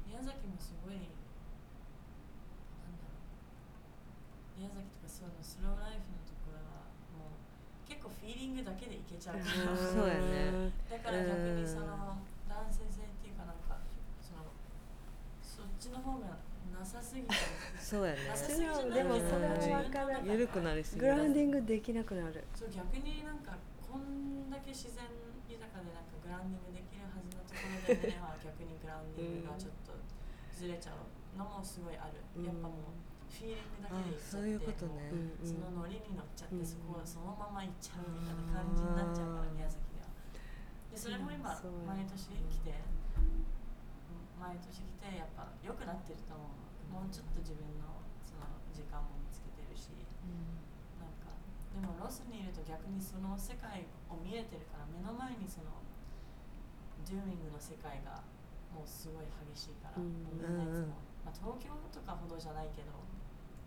Speaker 1: 宮崎もすごいなんだろう宮崎とかそういうのスローライフのところはもう結構フィーリングだけでいけちゃうから、
Speaker 2: そうやね。
Speaker 1: だから逆にその男性性っていうかなんかそのそっちの方がなさすぎて。
Speaker 2: そうやね。
Speaker 1: なさすぎじゃない
Speaker 3: でもそれは
Speaker 2: 分
Speaker 3: かる。
Speaker 2: 緩くなりすぎ
Speaker 3: グラウンディングできなくなる。
Speaker 1: そう逆になんかこんだけ自然豊かでなんかグラウンディングできるはずのところでねは逆にグラウンディングがちょっとずれちゃうのもすごいある、
Speaker 3: うん
Speaker 1: やっぱもうフィーリングだけでいっちゃって
Speaker 2: そういうことね。
Speaker 1: もうそのノリに乗っちゃって、そこをそのまま行っちゃうみたいな感じになっちゃうから宮崎ではでそれも今毎年来て毎年来てやっぱ良くなってると思う。もうちょっと自分のその時間も見つけてるし。なんかでもロスにいると逆にその世界を見えてるから目の前にそのドゥーイングの世界がもうすごい激しいから、
Speaker 3: うん。
Speaker 1: もうみんないつも、まあ、東京とかほどじゃないけど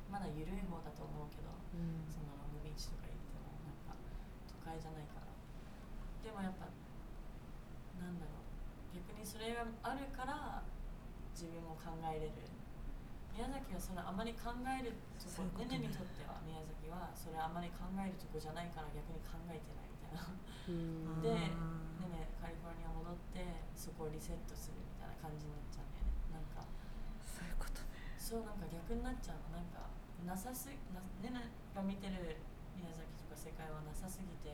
Speaker 1: まだ緩い方だと思うけどそのロングビーチとか行ってもなんか都会じゃないから。でもやっぱなんだろう。逆にそれがあるから自分も考えれる。宮崎はそれあまり考えるとこ
Speaker 2: ね。
Speaker 1: ねねにとっては宮崎はそれあまり考えるとこじゃないから逆に考えてないみたいな。
Speaker 3: うん。
Speaker 1: でねねカリフォルニア戻ってそこをリセットするみたいな感じになっちゃうんだよねなんか
Speaker 2: そういうことね
Speaker 1: そうなんか逆になっちゃうの。なんかなさすなねねが見てる宮崎とか世界はなさすぎて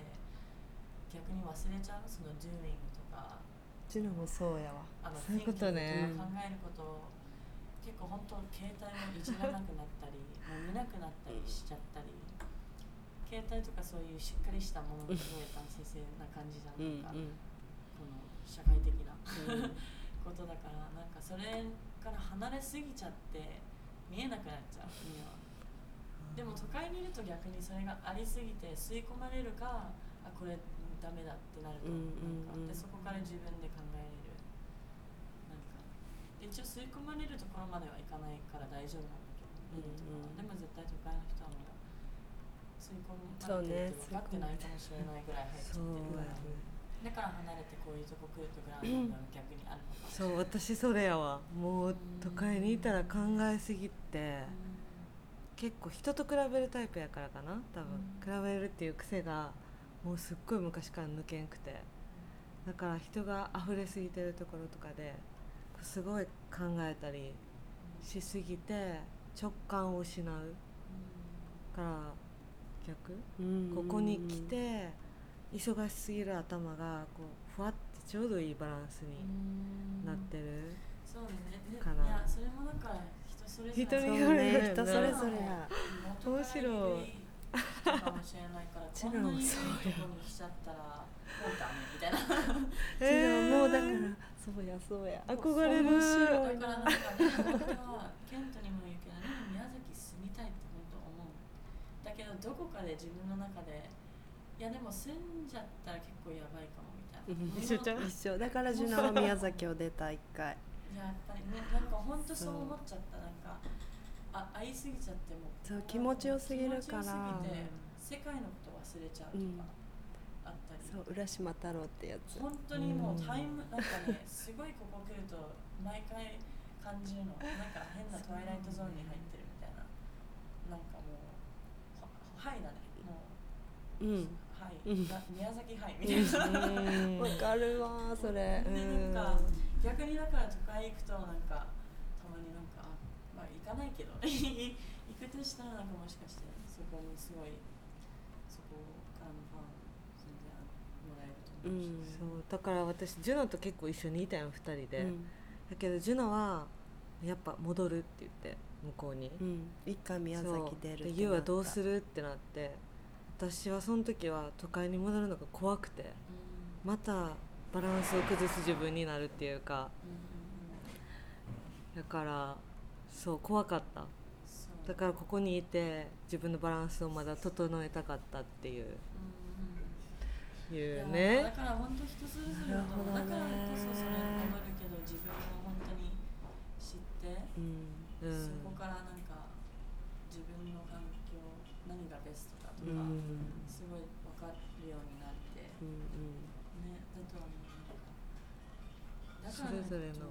Speaker 1: 逆に忘れちゃう？そのドゥーイングとか。
Speaker 3: うちのもそうやわ。
Speaker 1: あの
Speaker 2: そういうことね。
Speaker 1: 考えることを結構本当携帯もいじらなくなったりもう見なくなったりしちゃったり。携帯とかそういうしっかりしたものがすごい男性性な感じじゃん。なんか、この社会的な ことだからなんかそれから離れすぎちゃって見えなくなっちゃうには。でも都会にいると逆にそれがありすぎて吸い込まれるかあこれダメだってなると、
Speaker 3: うんうんうん。
Speaker 1: なんか。でそこから自分で考えれる。なんか。で一応吸い込まれるところまではいかないから大丈夫なんだけど、
Speaker 3: うんうん
Speaker 1: でも絶対都会の人はもう吸い込まれてるって分かってないかもしれないぐらい入っちゃってるからだから離れてこういうとこ来るとグラウンドが逆にあるのか
Speaker 2: そう私それやわ。もう都会にいたら考えすぎて。結構人と比べるタイプやからかな多分、比べるっていう癖がもうすっごい昔から抜けんくて。だから人が溢れすぎてるところとかですごい考えたりしすぎて直感を失うから逆？ここに来て忙しすぎる頭がこうふわってちょうどいいバランスになってる
Speaker 1: そうだねで
Speaker 2: かな。い
Speaker 1: やそれもだから人それぞれ。
Speaker 2: 人に
Speaker 3: そう
Speaker 2: よるよ
Speaker 3: ね。人それぞれや
Speaker 2: 面白い
Speaker 1: いかもしれないからこんなにいい
Speaker 3: もそう
Speaker 1: とこに来ちゃったらもうダメみたいな。
Speaker 3: うちのもうだからそうやそうや。
Speaker 2: 憧れる。
Speaker 3: 面白い。
Speaker 1: だからなんかね本当はケントにも言うけどね宮崎住みたいって本当思う。だけどどこかで自分の中でいやでも住んじゃったら結構やばいかもみたいな。
Speaker 3: うん。
Speaker 2: 一緒ちゃう？
Speaker 3: 一緒。だからジュナは宮崎を出た一回。
Speaker 1: いややっぱりねなんか本当そう思っちゃった。なんかあ会いすぎちゃっても
Speaker 3: そう気持ちよすぎるから。
Speaker 1: 気持ちよすぎて世界のこと忘れちゃうとかあったり、
Speaker 3: そう浦島太郎ってやつ。
Speaker 1: 本当にもうタイムなんかねすごいここ来ると毎回感じるの。なんか変なトワイライトゾーンに入ってるみたいな。なんかもうははいだね。もう
Speaker 3: うん
Speaker 1: はい、
Speaker 3: うん。
Speaker 1: な宮崎はいみたいな、
Speaker 2: うん。
Speaker 3: わかるわそれ。
Speaker 1: で
Speaker 3: うん
Speaker 1: なん。か逆にだから都会行くとなんかたまになんかあまあ行かないけど 行くとしたらなんかもしかしてそこにすごいそこからのファン全然もらえると
Speaker 3: う
Speaker 1: 思うし、
Speaker 3: ん。
Speaker 2: そうだから私ジュノと結構一緒にいたよ2人で、
Speaker 3: うん。
Speaker 2: だけどジュノはやっぱ戻るって言って向こうに、
Speaker 3: うん。一回宮崎出る
Speaker 2: でユウはどうするってなって私はその時は都会に戻るのが怖くて
Speaker 1: うん。
Speaker 2: またバランスを崩す自分になるっていうかだからそう怖かった。だからここにいて自分のバランスをまだ整えたかったっていう。いうね。
Speaker 1: だから本当人それぞれだ
Speaker 3: ね。
Speaker 1: だからこそそれに戻るけど自分を本当に知って、
Speaker 3: うん。
Speaker 2: うん。
Speaker 1: そこからなんかベストだとか、
Speaker 3: うん。
Speaker 1: すごい分かるようになって、
Speaker 3: うん
Speaker 1: ねだとは思う。なんかだから
Speaker 2: それぞれの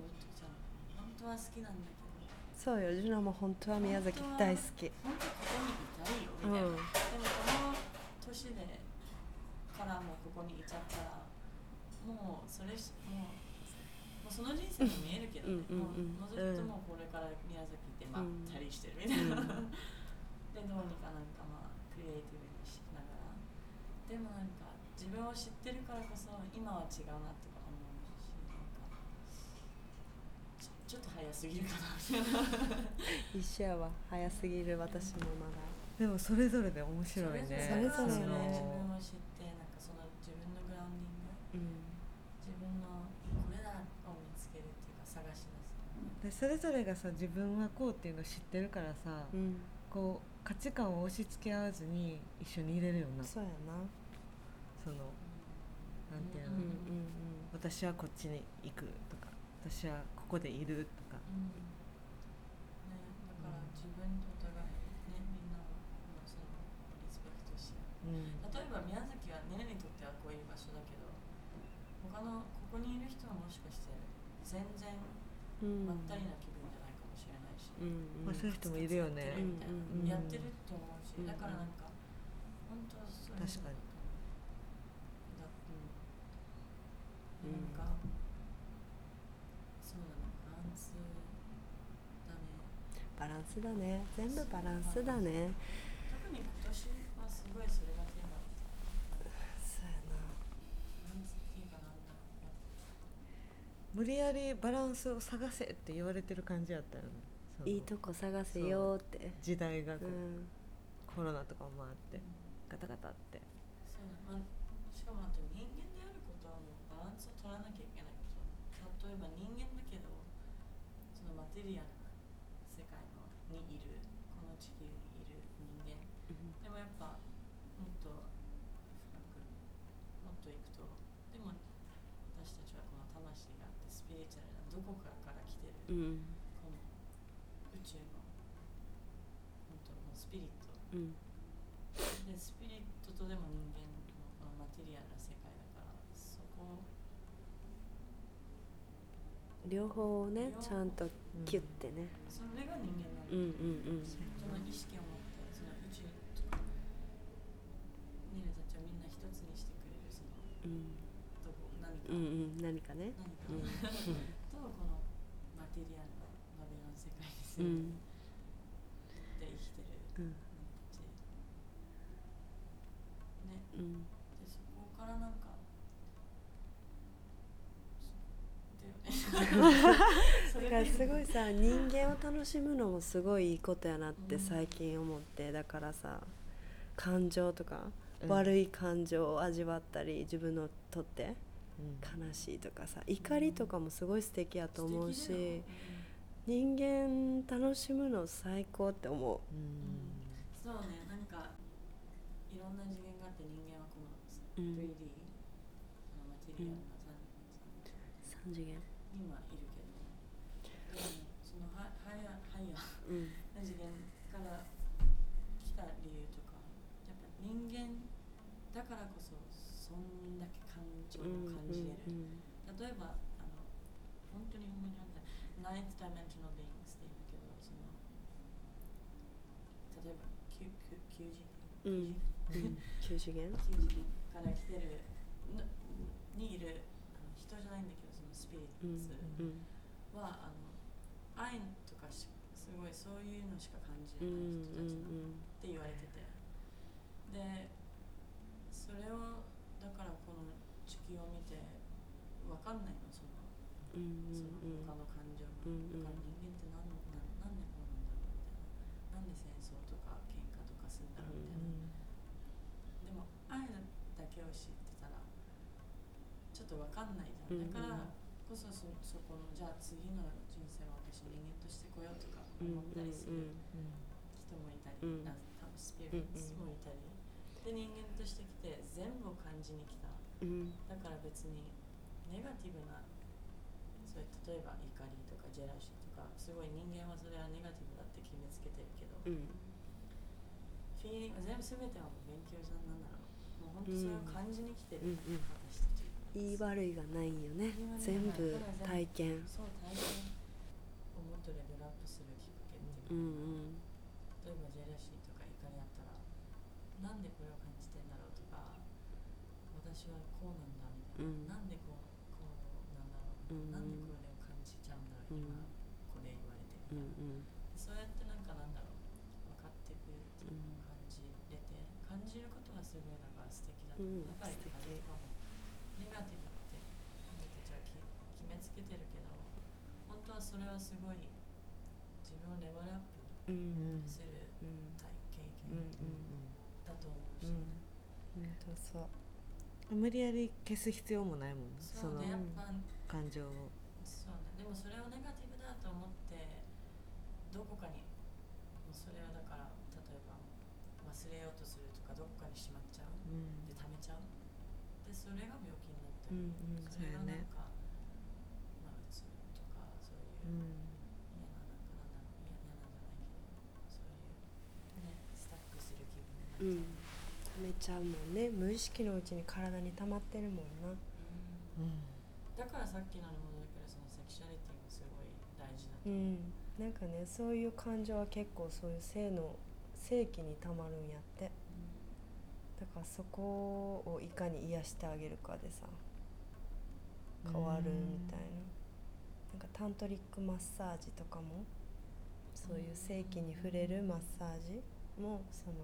Speaker 1: 本当は好きなんだけど。
Speaker 3: そうよジュナも本当は宮崎大好き。
Speaker 1: 本当ここにいたいよみたいな、
Speaker 3: うん。
Speaker 1: でもこの年でからもここにいちゃったらもうそれしもうもうその人生も見えるけどね、
Speaker 3: うんうんうん。
Speaker 1: もうずっともうこれから宮崎でまったりしてるみたいな、でどうにかなんかまあクリエイティブでもなんか自分を知ってるからこそ今は違うなとか思うしなんかちょちょっと早すぎるかな
Speaker 3: 一緒やわ早すぎる私もまだ。
Speaker 2: でもそれぞれで面白いね。
Speaker 3: それぞれ
Speaker 1: そ
Speaker 3: ね
Speaker 1: 自分を知ってなんかその自分のグラウンディング。
Speaker 3: うん
Speaker 1: 自分のこれだを見つけるっていうか探し出す
Speaker 2: でそれぞれがさ自分はこうっていうのを知ってるからさ、
Speaker 3: うん。
Speaker 2: こう価値観を押し付け合わずに一緒にいれるよな。
Speaker 3: そうやな
Speaker 2: そのなんていうの、
Speaker 3: うんうん
Speaker 2: 私はこっちに行くとか私はここでいるとか。
Speaker 1: うん。ね、だから自分とお互いねみんなのそのリスペクトし合う
Speaker 2: うん。
Speaker 1: 例えば宮崎はねねにとってはこういう場所だけど他のここにいる人はもしかして全然
Speaker 3: うん。
Speaker 1: まったりな気分じゃないかもしれないし、
Speaker 3: うん
Speaker 2: まあ、そういう人もいるよね、
Speaker 1: やってると思うし、
Speaker 3: うん
Speaker 1: だからなんか本当そういうの
Speaker 2: 確かに
Speaker 1: だうん
Speaker 3: うん
Speaker 1: なんか、そうだねバランスだね。
Speaker 3: バランスだね。全部バランスだね。
Speaker 1: 特に今年はすごいそれがテーマ
Speaker 3: そうやな。
Speaker 2: 無理やりバランスを探せって言われてる感じやったよね。
Speaker 3: いいとこ探せよって。
Speaker 2: 時代がこう、
Speaker 3: うん。
Speaker 2: コロナとかもあってガタガタって。
Speaker 1: そうだ、まあ、しかもあと人間であることはもうバランスを取らなきゃいけないこと例えば人間だけどそのマテリアルな世界のにいるこの地球にいる人間でもやっぱもっと深くもっといくとでも私たちはこの魂があってスピリチュアルなどこかから来てる
Speaker 3: うん
Speaker 1: この宇宙の本当のスピリット
Speaker 3: うん
Speaker 1: でスピリットとでも人間のこのマテリアルな世界だからそこを
Speaker 3: 両方をねちゃんとキュッてね。
Speaker 1: それが人間なんだ、
Speaker 3: うんうんうん。
Speaker 1: その意識を持ってその宇宙とかニーナたちをみんな一つにしてくれるその
Speaker 3: うん。
Speaker 1: どこ何か、
Speaker 3: うんうん。何かね。
Speaker 1: 何か、
Speaker 3: うん。
Speaker 1: とこのマテリアルなバベロン世界ですよ、
Speaker 3: うん
Speaker 1: で生きてる
Speaker 3: うん
Speaker 1: 人たちね
Speaker 3: うん
Speaker 1: でそこからなんかそう だ
Speaker 3: からすごいさ人間を楽しむのもすごいいいことやなって最近思ってだからさ感情とか、
Speaker 2: うん。
Speaker 3: 悪い感情を味わったり自分のとって
Speaker 2: うん。
Speaker 3: 悲しいとかさ怒りとかもすごい素敵やと思う
Speaker 1: 素敵だよ
Speaker 3: し人間楽しむの最高って思う。
Speaker 2: うん。
Speaker 1: そうねなんかいろんな次元があって人間はこの
Speaker 3: うん。
Speaker 1: 3D、のマテリアルな三
Speaker 3: 三次元
Speaker 1: を感じる、例えばあの本当に思い出せない ninth dimensional beings っていうけどその例えば9次
Speaker 3: うん。うん。九次元
Speaker 1: 9次元から来てるにいるあの人じゃないん。だけどそのスピリッツは、あの愛とかしすごいそういうのしか感じない人たちだって言われててでそれをだからこの地球を見てわかんないのその
Speaker 3: うん
Speaker 1: その
Speaker 3: うん
Speaker 1: 他の感情が、
Speaker 3: うん。うん
Speaker 1: だから人間って何のななんでこうなんだろうみたいななんで戦争とか喧嘩とかするんだろうみたいな、でも愛だけを知ってたらちょっとわかんないじゃん、だからこそそそこのじゃあ次の人生は私人間としてこようとか
Speaker 3: うん
Speaker 1: 思ったりする
Speaker 3: うん
Speaker 1: 人もいたり、
Speaker 3: うん。
Speaker 1: な多分スピリッツもいたり、で人間としてきて全部を感じに来た
Speaker 3: うん。
Speaker 1: だから別にネガティブなそれ例えば怒りとかジェラシーとかすごい人間はそれはネガティブだって決めつけてるけど、
Speaker 3: うん。
Speaker 1: フフィーリング全部全てはもう勉強じゃなんだろう。もう本当それを感じに来てる、
Speaker 3: うんうん。
Speaker 1: 私たち。
Speaker 3: 言い悪いがないんよね。全部体験。
Speaker 1: そう体験。をもっとレベルアップするきっかけって
Speaker 3: う
Speaker 1: いう
Speaker 3: ん
Speaker 1: か、例えばジェラシーとか怒りあったらなんでこれを感じてんだろうとか私はこうなんだみたいな、
Speaker 3: うん。
Speaker 1: なんでこうこうなんだろう、
Speaker 3: うん。
Speaker 1: なんでこれを感じちゃうんだろう、
Speaker 3: うん。
Speaker 1: 今これ言われて
Speaker 3: う
Speaker 1: み
Speaker 3: ん
Speaker 1: たいな、そうやってなんかなんだろう分かってくるっていう感じれて感じることがすごいだから素敵だと
Speaker 3: うん。
Speaker 1: 思う、だから
Speaker 3: 素敵
Speaker 1: とかもネガティブって私たちはき決めつけてるけど本当はそれはすごい自分をレベルアッ
Speaker 3: うんうん。
Speaker 1: プする
Speaker 3: うん
Speaker 1: 体経
Speaker 3: うん
Speaker 1: 験だと思うし、
Speaker 3: うん本当そう
Speaker 2: 無理やり消す必要もないもんね。
Speaker 1: そう
Speaker 2: の感情を。
Speaker 1: そうね。でもそれをネガティブだと思ってどこかにもうそれをだから例えば忘れようとするとかどこかにしまっちゃう。
Speaker 2: うん。
Speaker 1: で溜めちゃう。でそれが病気になって
Speaker 3: う
Speaker 1: る、
Speaker 3: んうん
Speaker 1: それがなん
Speaker 2: そうやね
Speaker 1: か、まあうつとかそういうう、
Speaker 2: ん
Speaker 1: 嫌ななんかなんだろう嫌嫌なんじゃないけどそういうねスタックする気分になっちゃう、
Speaker 3: うんめちゃうもんね。無意識のうちに体に溜まってるもんな。
Speaker 2: うん。
Speaker 1: だからさっきのに戻るけどそのセクシャリティもすごい大事だと思う、
Speaker 3: うん。なんかねそういう感情は結構そういう性の性器に溜まるんやって。だからそこをいかに癒してあげるかでさ変わるみたいな。なんかタントリックマッサージとかもそういう性器に触れるマッサージもその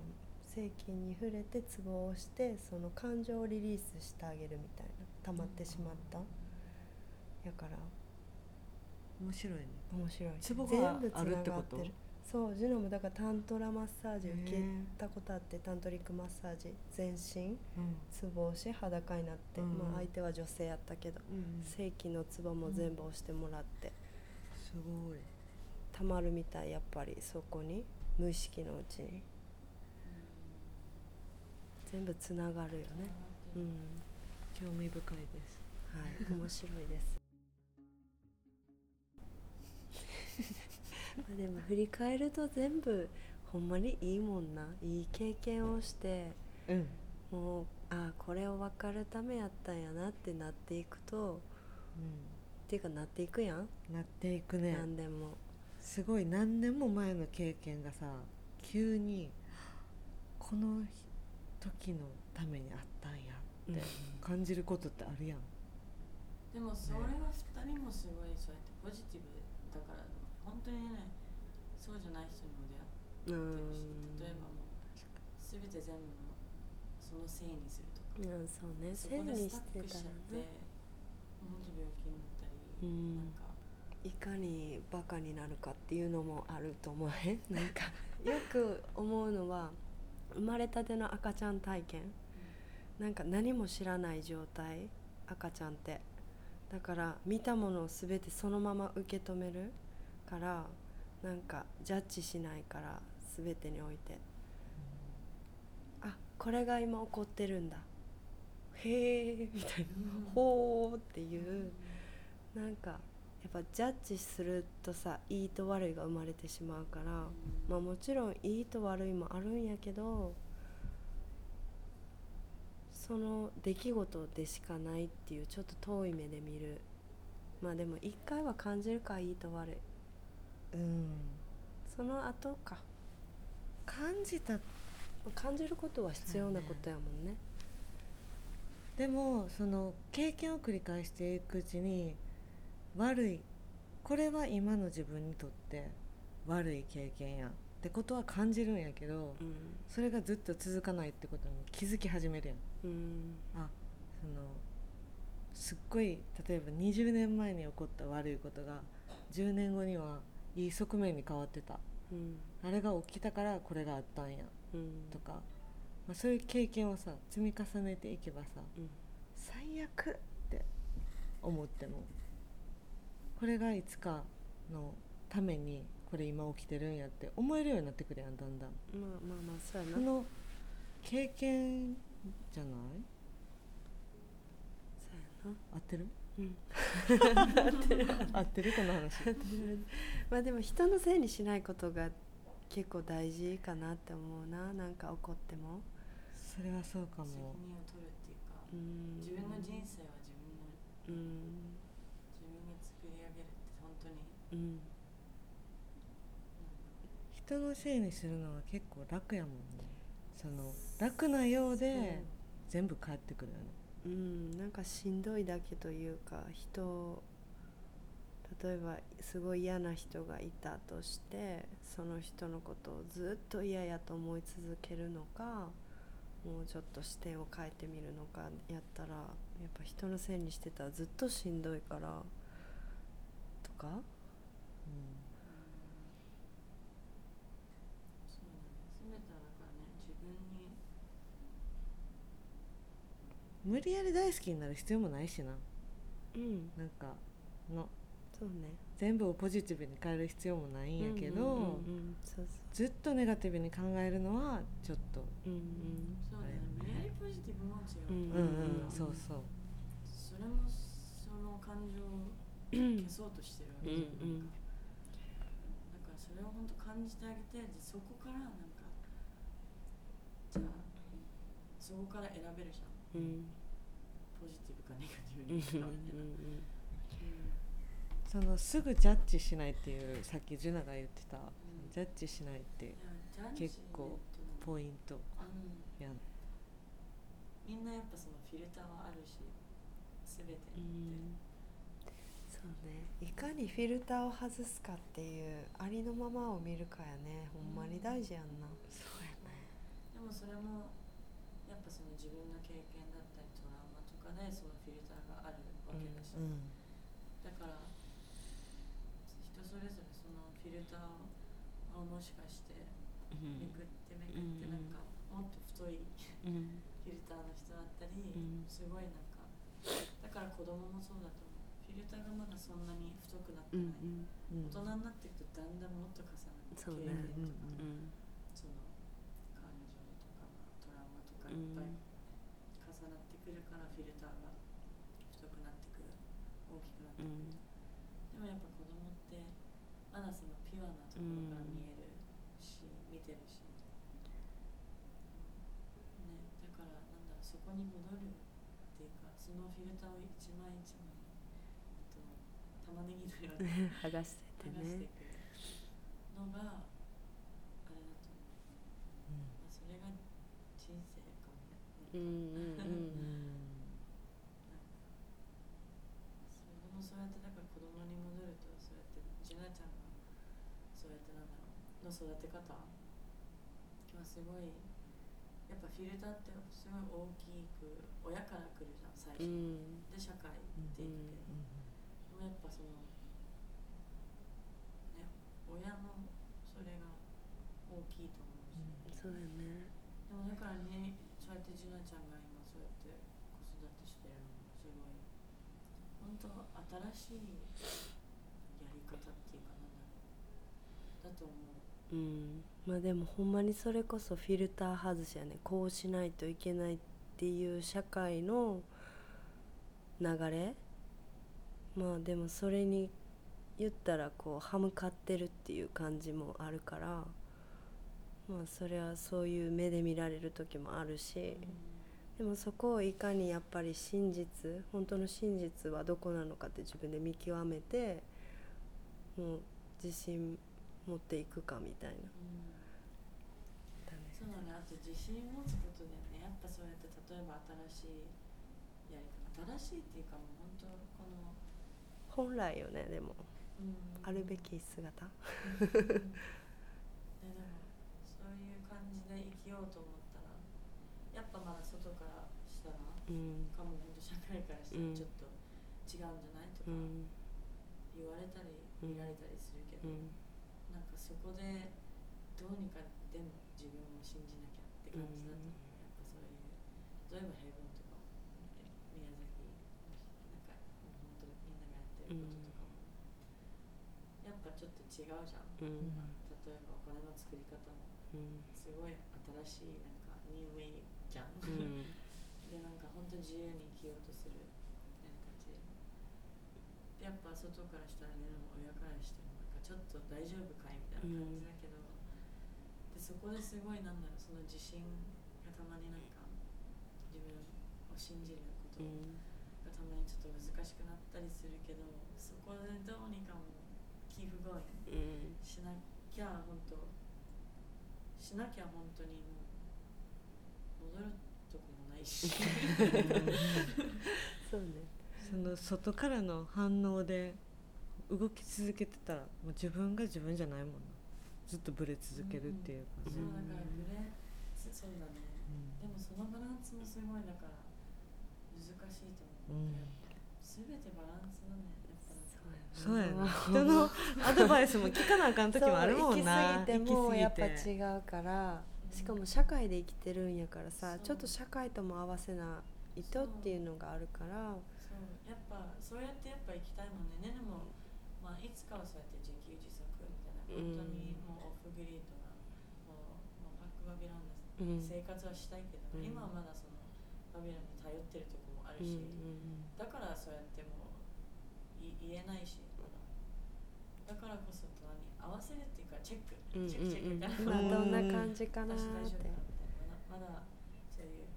Speaker 3: 性器に触れてツボをしてその感情をリリースしてあげるみたいな。溜まってしまった。やから
Speaker 2: 面白いね。
Speaker 3: 面白い。
Speaker 2: ツボがあるってこと
Speaker 3: がってるそうジュノもだからタントラマッサージ受けたことあってタントリックマッサージ全身
Speaker 2: うん。
Speaker 3: ツボをし裸になって、
Speaker 2: うん。
Speaker 3: まあ、相手は女性やったけど
Speaker 2: うん。
Speaker 3: 正規のツボも全部押してもらって、
Speaker 2: すごい。
Speaker 3: たまるみたいやっぱりそこに。無意識のうちに全部つながるよね。うん。
Speaker 2: 興味深いです。
Speaker 3: はい。面白いです。まあでも振り返ると全部ほんまにいいもんな。いい経験をして
Speaker 2: うん。
Speaker 3: もうあこれを分かるためやったんやなってなっていくとっていうかなっていくやん、
Speaker 2: うんなっていくね。
Speaker 3: 何でも。
Speaker 2: すごい何年も前の経験がさ急にこの時のためにあったんやって感じることってあるやん。
Speaker 1: でもそれは2人もすごいそうやってポジティブだから本当にねそうじゃない人にも出会
Speaker 3: う
Speaker 1: ってるし
Speaker 3: ん。
Speaker 1: 例えばもう全て全部のそのせいにするとか
Speaker 3: うんそうね。
Speaker 1: そこで
Speaker 3: 線に
Speaker 1: スタックしちゃって
Speaker 3: ね。
Speaker 1: 本当病気になったり、
Speaker 3: うん。
Speaker 1: なんか。
Speaker 3: いかにバカになるかっていうのもあると思うへんなんかよく思うのは生まれたての赤ちゃん体験。なんか何も知らない状態赤ちゃんって。だから見たものを全てそのまま受け止めるからなんかジャッジしないから全てにおいて。あこれが今起こってるんだ。へえみたいな。ほーっていう。なんかやっぱジャッジするとさいいと悪いが生まれてしまうからまあもちろんいいと悪いもあるんやけどその出来事でしかないっていうちょっと遠い目で見る。まあでも一回は感じるかいいと悪い。
Speaker 2: うん。
Speaker 3: その後か。
Speaker 2: 感じた。
Speaker 3: 感じることは必要なことやもんね。
Speaker 2: でもその経験を繰り返していくうちに悪い。これは今の自分にとって悪い経験や。ってことは感じるんやけど
Speaker 3: うん。
Speaker 2: それがずっと続かないってことに気づき始めるやん。
Speaker 3: うん。
Speaker 2: あそのすっごい例えば20年前に起こった悪いことが10年後にはいい側面に変わってた。
Speaker 3: うん。
Speaker 2: あれが起きたからこれがあったんや。
Speaker 3: うん。
Speaker 2: とか、まあ、そういう経験をさ積み重ねていけばさ
Speaker 3: うん。
Speaker 2: 最悪って思ってもこれがいつかのためにこれ今起きてるんやって思えるようになってくるやんだんだん。
Speaker 3: まあまあまあそうやな。
Speaker 2: この経験じゃない？
Speaker 3: そうやな。
Speaker 2: 合ってる？
Speaker 3: うん。
Speaker 2: 合ってる？この話。
Speaker 3: まあでも人のせいにしないことが結構大事かなって思うな。なんか怒っても。
Speaker 2: それはそうか
Speaker 1: 責
Speaker 2: も
Speaker 1: 任を取るっていうか、
Speaker 3: うん。
Speaker 1: 自分の人生は自分の。
Speaker 3: うん
Speaker 1: 自分が作り上げるって本当に
Speaker 3: うん。
Speaker 2: 人のせいにするのは結構楽やもんね。その楽なようで全部返ってくるよね
Speaker 3: うん。なんかしんどいだけというか人例えばすごい嫌な人がいたとしてその人のことをずっと嫌やと思い続けるのかもうちょっと視点を変えてみるのかやったらやっぱ人のせいにしてたらずっとしんどいからとか
Speaker 1: そうなんです全てはだからね自分に
Speaker 2: 無理やり大好きになる必要もないしな。
Speaker 3: うん。
Speaker 2: なんかの
Speaker 3: そうね。
Speaker 2: 全部をポジティブに変える必要もないんやけど、
Speaker 3: うんうんうんうんそう
Speaker 2: ずっとネガティブに考えるのはちょっと
Speaker 3: そううん。
Speaker 1: そうだね。無理やりポジティブも違う、
Speaker 3: うん
Speaker 2: うんうん、そうそう。
Speaker 1: それもその感情を
Speaker 3: うん
Speaker 1: 消そうとしてるわけ
Speaker 3: うん
Speaker 1: じゃん、だからそれを本当感じてあげてでそこからなんかじゃあそこから選べるじゃん
Speaker 3: うん。
Speaker 1: ポジティブかネガティブにしかみたいな、
Speaker 3: うん。
Speaker 2: そのすぐジャッジしないっていうさっきジュナが言ってた
Speaker 1: うん。
Speaker 2: ジャッジしないって結構ポイント
Speaker 1: うん。みん。なやっぱそのフィルターはあるし全て
Speaker 3: う
Speaker 1: に
Speaker 3: ん。そうねいかにフィルターを外すかっていうありのままを見るかやねほん。まに大事やん。な、
Speaker 2: そうやね
Speaker 1: でもそれもやっぱその自分の経験だったりトラウマとかでそのフィルターがあるわけだし、
Speaker 2: うん
Speaker 1: だから人それぞれそのフィルターをもしかしてめくってめくってなんかもっと太い
Speaker 3: うん。
Speaker 1: フィルターの人だったり、
Speaker 3: うん。
Speaker 1: すごいなんかだから子供もそうだと思う。フィルターがまだそんなに太くなって
Speaker 3: う
Speaker 1: ない、
Speaker 3: ん
Speaker 2: うん。
Speaker 1: 大人になっていくとだんだんもっと重なって経験とか、
Speaker 3: うん
Speaker 1: その感情とか、まあ、トラウマとかいっぱい重なってくるからフィルターが太くなってくる大きくなってくる、
Speaker 3: うん。
Speaker 1: でもやっぱ子供ってまだそのピュアなところから見えるし、見てるし、ね、だからなんだろうそこに戻るっていうかそのフィルターを一枚一枚、と、玉ねぎのように
Speaker 3: 剥がしててね。
Speaker 1: 剥がしていくのがあれだと思う、まあ、それが人生かもね、
Speaker 3: うんうんうん
Speaker 1: それもそうやってだから子供に戻るとそうやってジュナちゃんがそうやってなんだろうの育て方。はすごいやっぱフィルターってすごい大きく親から来るじゃん最
Speaker 3: う
Speaker 1: 初、
Speaker 3: ん。
Speaker 1: で社会っていって、でもやっぱそのね親のそれが大きいと思うし、
Speaker 3: そうだよね。
Speaker 1: でもだからねそうやってジュナちゃんが今そうやって子育てしてるのもすごい本当新しいやり方っていうかなんだろう。だと思う
Speaker 3: うん。まあでもほんまにそれこそフィルター外しやね。こうしないといけないっていう社会の流れ。まあでもそれに言ったらこう歯向かってるっていう感じもあるから。まあそれはそういう目で見られる時もあるし。でもそこをいかにやっぱり真実本当の真実はどこなのかって自分で見極めてもう自信持っていくかみたいな。
Speaker 1: うん。そうだね。あと自信を持つことでねやっぱそうやって例えば新しいやり方新しいっていうかもう本当この、
Speaker 3: 本来よねでも。
Speaker 1: うん、
Speaker 3: あるべき姿。
Speaker 1: うん。ね、でもそういう感じで生きようと思ったらやっぱまだ外からしたら
Speaker 3: うん。
Speaker 1: かも本当社会からした
Speaker 3: うん。
Speaker 1: らちょっと違うんじゃないとか
Speaker 3: うん。
Speaker 1: 言われたり
Speaker 3: うん。
Speaker 1: 見られたりするけど、
Speaker 3: うん
Speaker 1: なんかそこでどうにかでも自分を信じなきゃって感じだと思う、やっぱそういう例えばヘブンとか宮崎なんか本当みんながやってることとかも、やっぱちょっと違うじゃん、
Speaker 3: うん
Speaker 1: 例えばお金の作り方もすごい新しいなんかニューウェイじゃん、
Speaker 3: うん
Speaker 1: でなんか本当自由に生きようとするやりたちでやっぱ外からしたらね親からしてもちょっと大丈夫かいみたいな感じだけど、でそこですごいなんだろうその自信がたまになんか自分を信じること
Speaker 3: うん
Speaker 1: がたまにちょっと難しくなったりするけどそこでどうにかもう keep going
Speaker 3: うん
Speaker 1: しなきゃ本当しなきゃ本当にもう戻るとこもないし。
Speaker 3: そうね。
Speaker 2: その外からの反応で動き続けてたらもう自分が自分じゃないもんな。ずっとブレ続けるっていうか
Speaker 1: そう
Speaker 2: ね、
Speaker 1: だからブレそそうだね。でもそのバランスもすごいだから難しいと思う、
Speaker 2: うん。
Speaker 1: 全てバランスだねやっぱ
Speaker 2: そうやな 人のアドバイスも聞かなあかん時もあるもんな。
Speaker 3: 行き過ぎてもやっぱ違うから
Speaker 1: うん。
Speaker 3: しかも社会で生きてるんやからさちょっと社会とも合わせないとっていうのがあるから。
Speaker 1: そう。やっぱそうやってやっぱ行きたいもんね。ねでも、まあ、いつかはそうやって自給自足みたいな
Speaker 3: うん
Speaker 1: 本当にもうオフグリードなもうもうバックバビロンの
Speaker 3: うん
Speaker 1: 生活はしたいけど、
Speaker 3: うん。
Speaker 1: 今はまだそのバビロンに頼ってるとこもある
Speaker 3: うん
Speaker 1: し、だからそうやってもうい言えないしまだだからこそ隣に合わせるっていうかチェック、
Speaker 3: うん
Speaker 1: チェックチェックみたいな、
Speaker 3: 今どんな感じかなーって。
Speaker 1: まだそういう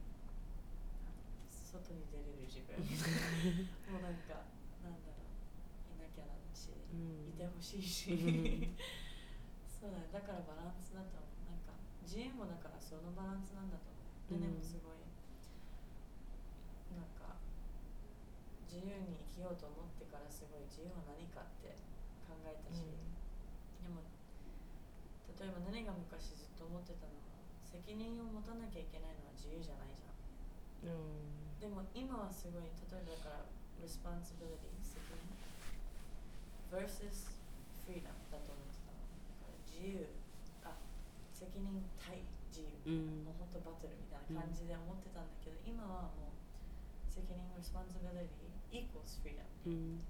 Speaker 1: あ外に出れる自分。もうなんかなんだろういなきゃだし、
Speaker 3: うん
Speaker 1: いてほしいし、
Speaker 3: うん。
Speaker 1: そうだね。だからバランスだと思うなんか自由もだからそのバランスなんだと思う、ででもすごいなんか自由に生きようと思ってからすごい自由は何かって考えたし、でも例えば何が昔ずっと思ってたのは責任を持たなきゃいけないのは自由じゃないじゃん。
Speaker 3: うん。
Speaker 1: でも今はすごい例えばだから responsibility 責任 versus freedom だと思ってた自由。あ責任対自由、
Speaker 3: うん。
Speaker 1: もう本当バトルみたいな感じで思ってたんだけど、今はもう責任 responsibility equals freedom
Speaker 3: うん。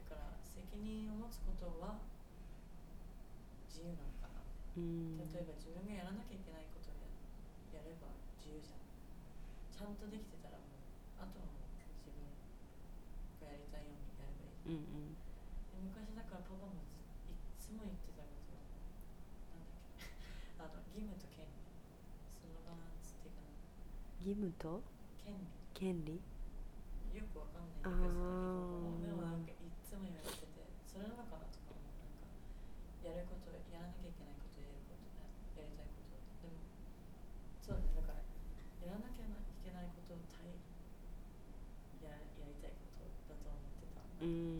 Speaker 1: だから責任を持つことは自由なのかな。
Speaker 3: うん。
Speaker 1: 例えば自分がやらなきゃいけないことをややれば自由じゃん。ちゃんとできてたらもうあとはもう自分がやりたいようにやればいい、
Speaker 3: うん
Speaker 1: で昔だからパパもずいっつも言ってたことはなんだっけあの義務と権利？そのバランスっていうかな
Speaker 3: 義務と
Speaker 1: 権利
Speaker 3: 権利
Speaker 1: よくわかんないけどそのなんかいっつも言われててそれなのかなとかもなんかやることやらなきゃいけないことやることやりたいことでもそうだねだからやらなきゃいけないことを対ややりたいことだと思ってた
Speaker 3: うん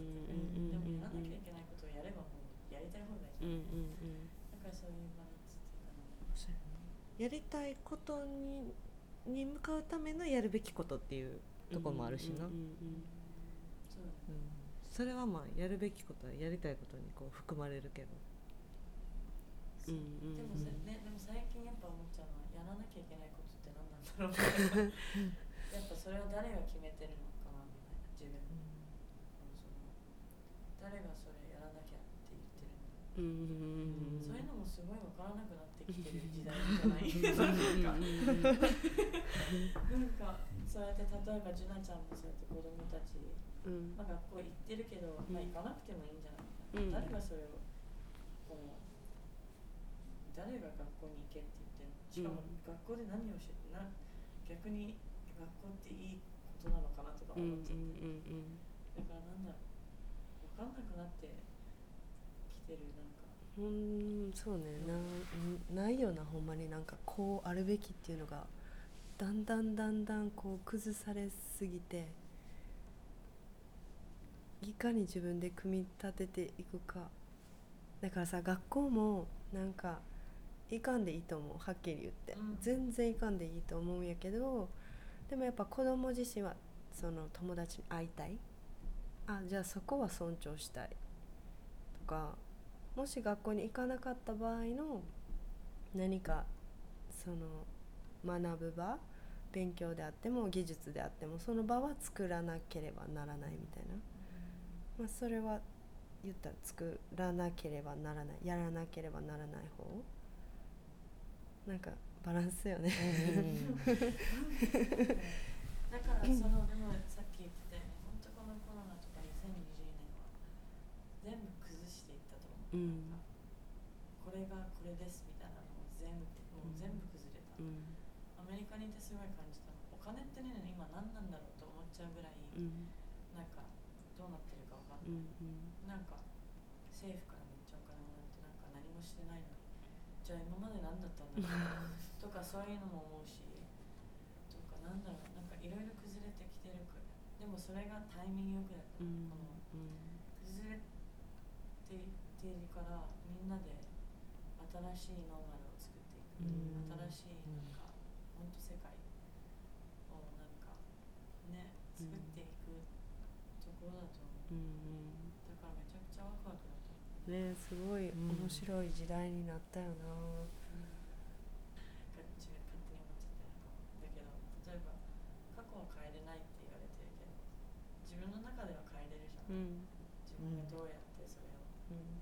Speaker 1: う
Speaker 3: ん
Speaker 1: じゃん、
Speaker 3: うん。
Speaker 1: だからそういうバランスっていうかな
Speaker 2: やりたいことにに向かうためのやるべきことっていうところもあるしな、
Speaker 3: うん。うん
Speaker 1: そう。だね
Speaker 2: うんそれはまあやるべきことはやりたいことにこう含まれるけど。
Speaker 1: そう
Speaker 3: うんうん。
Speaker 1: でもさ、ね、でも最近やっぱ思っちゃうのはやらなきゃいけないことって何なんだろう。みたいなやっぱそれは誰が決めてるのかなみたいな。自分。のその誰がそれやらなきゃって言ってるんだそういうのもすごい分からなくなってきてる時代じゃないなん。かなん。かそうやって例えばジュナちゃん。もそうやって子供たち、
Speaker 3: うん。
Speaker 1: まあ、学校行ってるけど、まあ、行かなくてもいいん。じゃないか、誰がそれをこの誰が学校に行けって言ってるのしかも学校で何をしてな逆に学校っていいことなのかなとか思っちゃって、だからなん。だろう分かん。なくなってきてるな
Speaker 3: うんそうね。なないよなほんまになんかこうあるべきっていうのがだんだんだんだんこう崩されすぎていかに自分で組み立てていくか。だからさ学校もなんかいかんでいいと思う。はっきり言って、
Speaker 1: うん。
Speaker 3: 全然いかんでいいと思うんやけどでもやっぱ子供自身はその友達に会いたい。あじゃあそこは尊重したい。とかもし学校に行かなかった場合の何かその学ぶ場勉強であっても技術であってもその場は作らなければならないみたいな、まあ、それは言ったら作らなければならない。やらなければならない方。なんかバランスよね。
Speaker 1: だからそのでもうん、これがこれですみたいなのを全部もう全部崩れた、う
Speaker 3: ん、
Speaker 1: アメリカにいてすごい感じたの。お金ってね今何なんだろうと思っちゃうぐらい、
Speaker 3: うん、
Speaker 1: なんかどうなってるか分かんない、う
Speaker 3: んうん、
Speaker 1: なんか政府からめっちゃお金もらってなんか何もしてないのに。じゃあ今まで何だったんだろうとかそういうのも思うしとかなんだろう。なんかいろいろ崩れてきてるくら。いでもそれがタイミングよくやった、
Speaker 3: うん、
Speaker 1: この新しいノーマルを作っていく、
Speaker 3: うん
Speaker 1: 新しいなんか、ほんと世界をなんかね作っていくところだと思う、
Speaker 3: うん
Speaker 1: だからめちゃくちゃワクワクだと思う。
Speaker 3: ねすごい
Speaker 2: うん
Speaker 3: 面白い時代になったよな
Speaker 1: が自分勝手に思っちゃっただけど例えば過去は変えれないって言われてるけど自分の中では変えれるじゃん、
Speaker 3: うん
Speaker 1: 自分がどうやってそれを、
Speaker 3: うん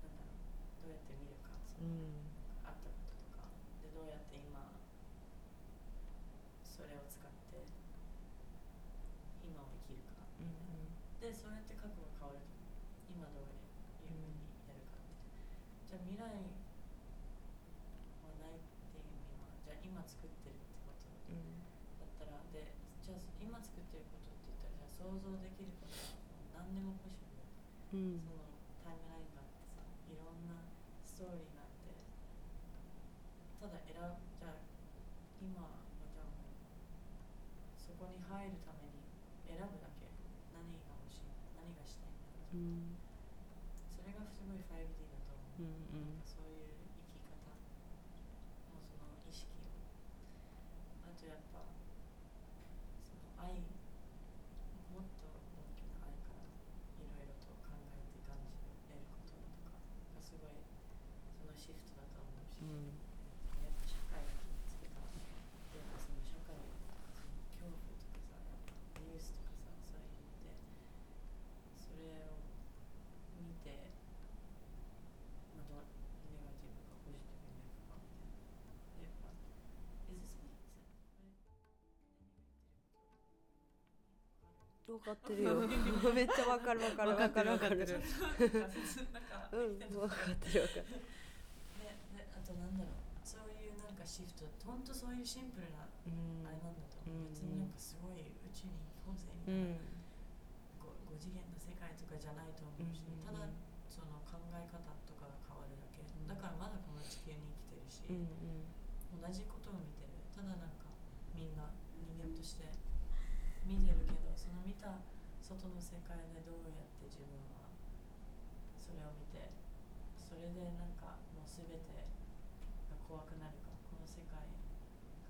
Speaker 1: なんだろうどうやって見るかその、
Speaker 2: うん
Speaker 1: あったこととかでどうやって今それを使って今を生きるかみたいな、でそうやって覚悟が変わると今どういうふうにやるかってじゃあ未来はないっていう意味はじゃあ今作ってるってことだったらでじゃあ今作ってることって言ったらじゃあ想像できることはもう何でもポシブル
Speaker 3: うん。
Speaker 1: そのタイムラインがあってさいろん。なストーリーがあってただ選ぶじゃあ今はじゃあそこに入るために選ぶだけ何が欲しい何がしたいんだろう
Speaker 3: うん
Speaker 1: それがすごい 5D だと思う、
Speaker 3: うんうん
Speaker 1: なんかそういう生き方もその意識をあとやっぱその愛もっと大きな愛からいろいろと考えて感じれることとかがすごいそのシフトだと思うし、
Speaker 3: うん。分かってるよ。めっちゃ分かる分かる。分かる分かる。
Speaker 1: なんか
Speaker 3: うん分かってる分かる。
Speaker 1: ねねあとなんだろう。そういうなんかシフトほんとそういうシンプルなあ
Speaker 3: うん。
Speaker 1: れなんだと思う、
Speaker 3: うん。
Speaker 1: 別になんかすごい宇宙に行こうぜみたいな、
Speaker 3: う
Speaker 1: 次元の世界とかじゃないと思うし、ただその考え方とかが変わるだけ、
Speaker 3: ん。
Speaker 1: だからまだこの地球に生きてるし、
Speaker 3: うん。
Speaker 1: 同じことを見てるただなんかみんな人間として見てるけどその見た外の世界でどうやって自分はそれを見てそれでなんかもう全てが怖くなるかこの世界が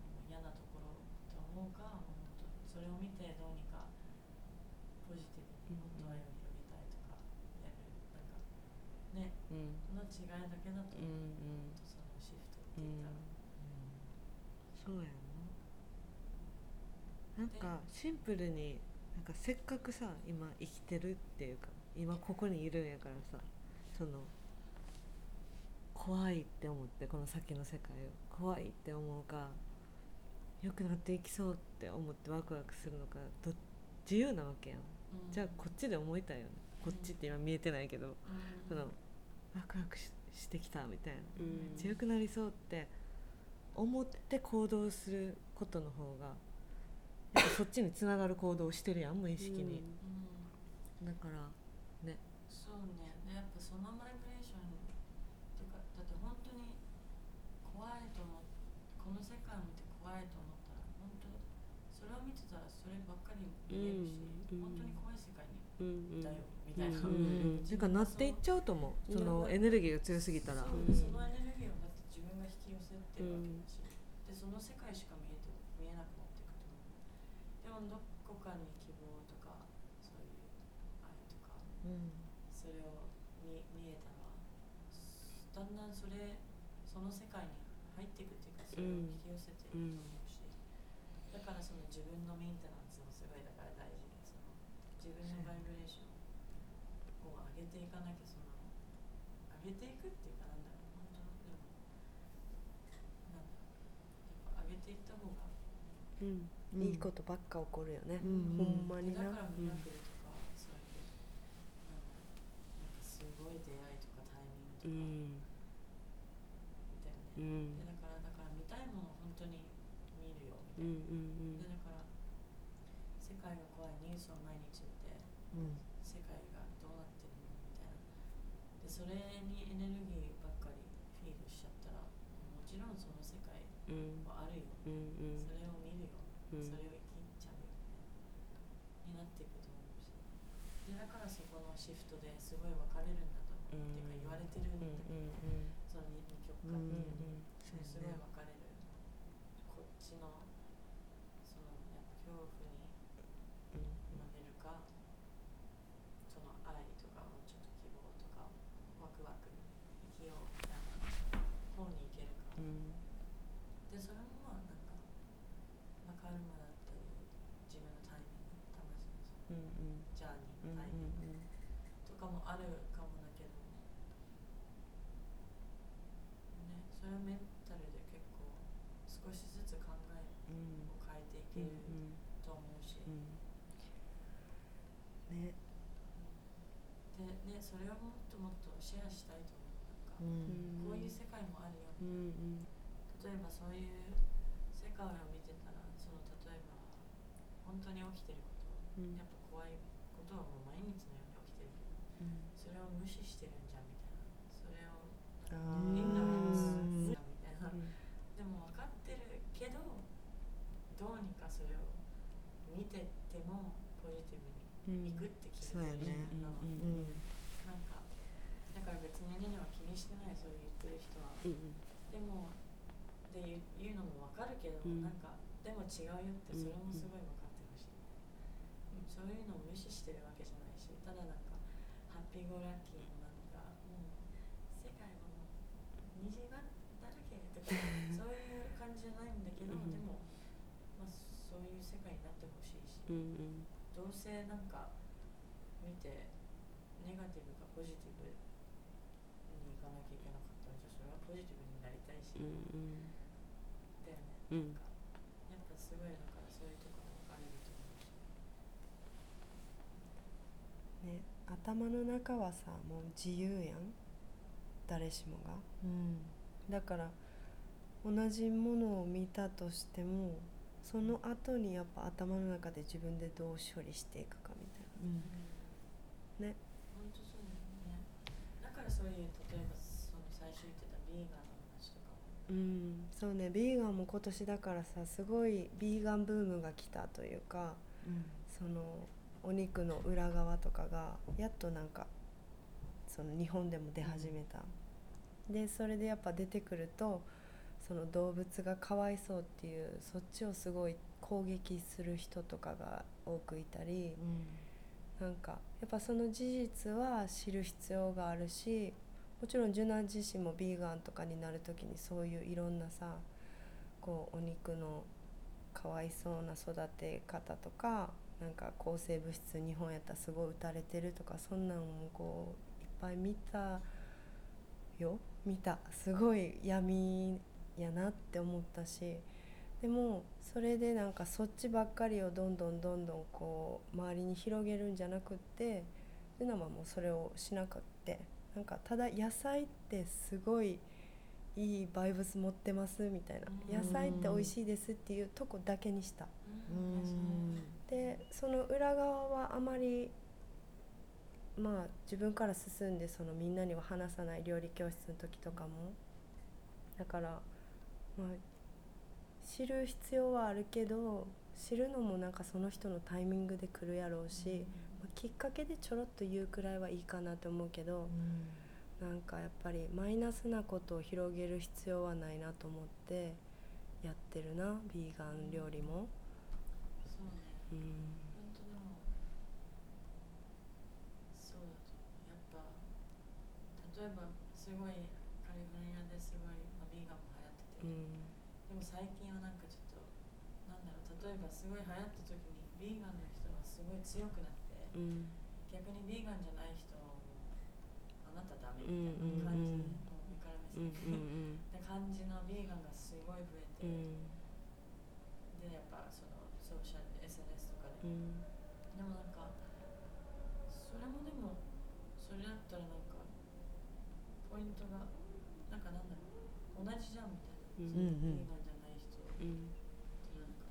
Speaker 1: もう嫌なところと思うかそれを見てどうにかポジティブにもっと愛を広げたいとかやるなんかね
Speaker 3: うん。
Speaker 1: の違いだけだと
Speaker 3: うん
Speaker 1: 思う、
Speaker 3: うん
Speaker 1: そのシフトって言ったら。
Speaker 2: そうやな。なんかシンプルにかせっかくさ今生きてるっていうか今ここにいるんやからさその怖いって思ってこの先の世界を怖いって思うか良くなっていきそうって思ってワクワクするのかど自由なわけやん。
Speaker 1: うん。
Speaker 2: じゃあこっちで思いたいよね。こっちって今見えてないけど
Speaker 1: うん。
Speaker 2: そのワクワクししてきたみたいな。
Speaker 3: うん。
Speaker 2: 強くなりそうって思って行動することの方がそっちにつながる行動をしてるやん無意識に、
Speaker 1: うん
Speaker 2: だからね。
Speaker 1: そうね。でやっぱそのバイブレーションっていうかだって本当に怖いと思う。この世界を見て怖いと思ったら本当それを見てたらそればっかり見えるし、
Speaker 3: うん
Speaker 1: 本当に怖い世界に
Speaker 3: うんうん
Speaker 1: だよ、みたいな、
Speaker 3: うんうん
Speaker 2: てかなっていっちゃうと思う。そのエネルギーが強すぎたら。
Speaker 1: そのエネルギーをだって自分が引き寄せてるわけだし、でその世界しか見えて見えなくなっていくと思うでもどこかに希望とかそういう愛とか
Speaker 2: うん
Speaker 1: それを見見えたらだんだんそれその世界に入っていくっていうかそれを引き寄せていくと思うし、だからその自分のメンテナンスもすごいだから大事でその自分のバイブレーションを上げていかなきゃその上げていくっていうかなん。だろう本当でもなんだろうやっぱ上げていった方が
Speaker 3: うん
Speaker 2: うん
Speaker 3: いいことばっか起こるよね、
Speaker 2: うん。
Speaker 3: ほんまにな。
Speaker 1: だからミラクルとか、そういうなんかすごい出会いとかタイミングとか、
Speaker 3: うん
Speaker 1: みたいなね、
Speaker 3: うん
Speaker 1: でだからだから見たいものを本当に見るよみ
Speaker 3: うんうん。
Speaker 1: でだから世界が怖いニュースを毎日見て
Speaker 2: うん。
Speaker 1: 世界がどうなってるのみたいな。でそれにエネルギーばっかりフィードしちゃったらもちろんその世界
Speaker 3: うん
Speaker 1: はあるよ、
Speaker 3: うんうん。
Speaker 1: それを見るよ、
Speaker 3: うん。
Speaker 1: それを生きちゃうよになっていくと思うし。でだからそこのシフトですごい分かれるんだと思う、
Speaker 3: うん
Speaker 1: っていうか言われてるんだ
Speaker 3: うん
Speaker 1: けど、
Speaker 3: うん。
Speaker 1: その二極化、
Speaker 2: うん
Speaker 3: うん
Speaker 1: そうすごい分かれるこっちのそのやっぱ恐怖に負けるかその愛とかもうちょっと希望とかワクワク生きようみたいな方に行けるか、
Speaker 3: うん
Speaker 1: でそれもまあなんか、まあ、カルマだったり自分のタイミング魂のその
Speaker 3: うん
Speaker 1: ジャーニ
Speaker 3: うん
Speaker 1: ーのタイミングとかもあるかもだけど、ね、それはメンタルで結構少しずつ考え
Speaker 3: うん
Speaker 1: を変えていけると思うし、
Speaker 3: うんね
Speaker 1: それをもっともっとシェアしたいと思う。なんか、こういう世界もあるよ、
Speaker 3: うんうん。
Speaker 1: 例えばそういう世界を見てたらその例えば本当に起きてること、
Speaker 3: うん。
Speaker 1: やっぱ怖いことはもう毎日のように起きてるけど
Speaker 3: うん。
Speaker 1: それを無視してるんじゃんみたいな。それを
Speaker 3: あ
Speaker 1: インドレンスみたいな、
Speaker 3: うん。
Speaker 1: でも分かってるけどどうにかそれを見てってもポジティブにいくって決めてる。じゃん、
Speaker 3: うんうん
Speaker 1: なんかだから別にねねは気にしてないそう言ってる人は、
Speaker 3: うん
Speaker 1: でもっていう言うのも分かるけど、
Speaker 3: うん。
Speaker 1: なんかでも違うよってそれもすごい分かってほしい、うんそういうのを無視してるわけじゃないしただなんかハッピーゴーラッキーのなんかもう世界はもう虹がだらけとかそういう感じじゃないんだけど、
Speaker 3: うん
Speaker 1: でも、まあ、そういう世界になってほしいし、
Speaker 3: うんうん。
Speaker 1: どうせなんか見てネガティブかポジティブに行かなきゃいけなかったらじゃあそれはポジティブになりたいし、
Speaker 3: うん
Speaker 1: だよね、
Speaker 3: うん。
Speaker 1: なんかやっぱすごいだからそういうところも分かれると思うし
Speaker 3: ね。頭の中はさもう自由やん。誰しもが。
Speaker 2: うん。
Speaker 3: だから同じものを見たとしてもその後にやっぱ頭の中で自分でどう処理していくかみたい
Speaker 2: うん。
Speaker 3: なね。
Speaker 1: 本当そうだよね。だからそういう例えばその最初言ってたビーガンの話とかも
Speaker 3: うんそうねビーガンも今年だからさすごいビーガンブームが来たというか
Speaker 2: うん
Speaker 3: そのお肉の裏側とかがやっとなんかその日本でも出始めた、でそれでやっぱ出てくるとその動物がかわいそうっていうそっちをすごい攻撃する人とかが多くいたりなんかやっぱその事実は知る必要があるしもちろんジュナ自身もビーガンとかになる時にそういういろんなさこうお肉のかわいそうな育て方とかなんか抗生物質日本やったらすごい打たれてるとかそんなんもこういっぱい見たよ。見た。すごい闇やなって思ったし。でもそれでなんかそっちばっかりをどんどんどんどんこう周りに広げるんじゃなくってルナはもうそれをしなくって。なんかただ野菜ってすごいいいバイブス持ってますみたいな。
Speaker 1: うん。
Speaker 3: 野菜って美味しいですっていうとこだけにした。
Speaker 2: うん。
Speaker 3: でその裏側はあまりまあ自分から進んでそのみんなには話さない料理教室の時とかも。だからまあ知る必要はあるけど知るのもなんかその人のタイミングで来るやろうし、まあきっかけでちょろっと言うくらいはいいかなと思うけど、なんかやっぱりマイナスなことを広げる必要はないなと思ってやってるなビーガン料理も。
Speaker 1: そうね。
Speaker 3: うん
Speaker 1: 本当でもそうだと思う。やっぱ例えばすごいカリフォルニアですごい、まあ、ビーガンも流行ってて、
Speaker 3: うん。
Speaker 1: でも最近はなんかちょっとなんだろう例えばすごい流行った時にビーガンの人がすごい強くなって、
Speaker 3: うん。
Speaker 1: 逆にビーガンじゃない人はもうあなたダメみたいな感じで、もう上から
Speaker 3: う
Speaker 1: 目
Speaker 3: ん
Speaker 1: 感じのビーガンがすごい増えて、
Speaker 3: うん
Speaker 1: でやっぱそのソーシャル SNS とかで、
Speaker 3: うん
Speaker 1: でもなんかそれもでもそれだったらなんかポイントがなんかなんだろう同じじゃんみたいな、
Speaker 3: うん
Speaker 1: そのビーガンじゃない人と
Speaker 3: うん
Speaker 1: なんか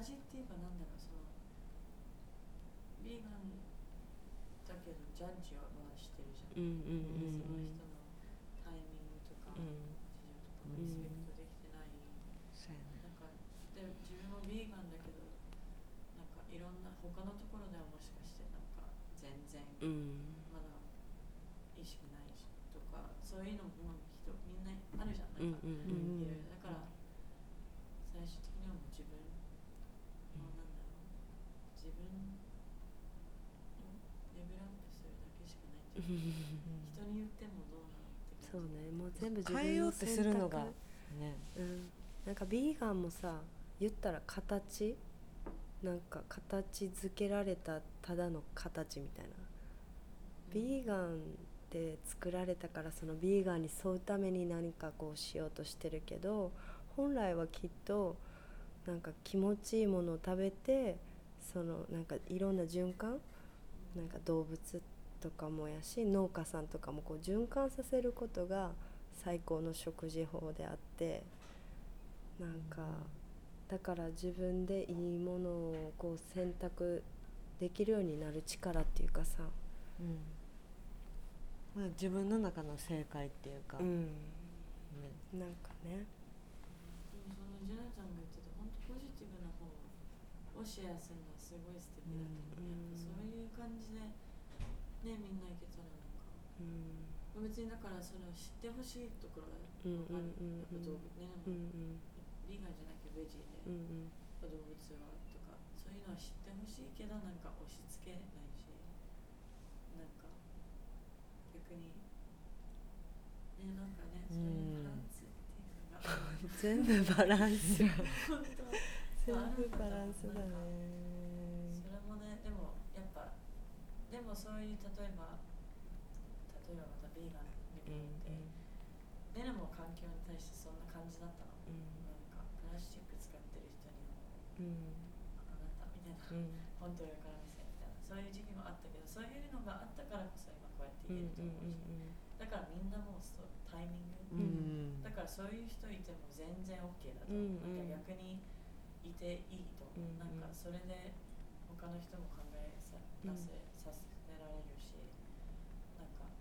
Speaker 1: 味っていうかなんだろうそのビーガンだけどジャッジはまあしてるじゃん、
Speaker 3: うんうんうん
Speaker 1: その人のタイミングとか、
Speaker 3: うん
Speaker 1: 事情とかリスペクトできてない、
Speaker 2: そうやね
Speaker 1: なんかで自分もビーガンだけどなんかいろんな他のところではもしかしてなんか全然
Speaker 3: うん
Speaker 1: まだ意識ないしとかそういうのも人みんなあるじゃん
Speaker 3: う
Speaker 1: なんんか、
Speaker 3: うん
Speaker 1: いろいろだから最終的にはもう自分のなんだろう自分をレベルアップするだけしかないんじゃない人に言ってもどうなのって
Speaker 3: そうね。もう全部自分の
Speaker 2: 変えようってするのが
Speaker 3: 選択。
Speaker 2: ね。
Speaker 3: うん、なんかビーガンもさ言ったら形。なんか形付けられたただの形みたいな、ビーガンで作られたからそのビーガンに沿うために何かこうしようとしてるけど本来はきっとなんか気持ちいいものを食べてそのなんかいろんな循環なんか動物とかもやし農家さんとかもこう循環させることが最高の食事法であってなんかだから自分でいいものをこう選択できるようになる力っていうかさ、
Speaker 2: まあ、自分の中の正解っていうか、
Speaker 3: うん、
Speaker 2: ね
Speaker 3: なんかね。
Speaker 1: でもそのジェナちゃんが言ってた本当ポジティブな方をシェアするのはすごい素敵だと思う、
Speaker 3: うん。
Speaker 1: やっぱそういう感じでねみんないけたらなんか。
Speaker 3: うん。
Speaker 1: 別にだからその知ってほしいところが
Speaker 3: うん
Speaker 1: ある、
Speaker 3: うんうん。
Speaker 1: やっぱ動物ね、
Speaker 3: う
Speaker 1: でも
Speaker 3: ん。
Speaker 1: ビーガンじゃなくてベジで、
Speaker 3: うんうん。
Speaker 1: 動物はとか。そういうのは知ってほしいけどなんか押し付けないしなんか逆にねなんかねそういうバランスっていうのが。
Speaker 3: 全部バランス
Speaker 1: 本当。
Speaker 3: 全部バランスだね
Speaker 1: そういう例えば例えばまたビーガンみたいって、ねでも環境に対してそんな感じだったの、なんかプラスチック使ってる人には
Speaker 3: うん。
Speaker 1: あなたみたいな、
Speaker 3: うん。
Speaker 1: 本当上から目線みたいなそういう時期もあったけどそういうのがあったからこそ今こうやって
Speaker 3: うん
Speaker 1: 言えると思うし、だからみんなもうそうタイミング、
Speaker 3: うん。
Speaker 1: だからそういう人いても全然 OK だと
Speaker 3: うん
Speaker 1: 思う、
Speaker 3: うん
Speaker 1: なんか逆にいていいと思う、
Speaker 3: うん
Speaker 1: なんかそれで他の人も考えさ
Speaker 3: うん。
Speaker 1: 出せ、させられるしなんか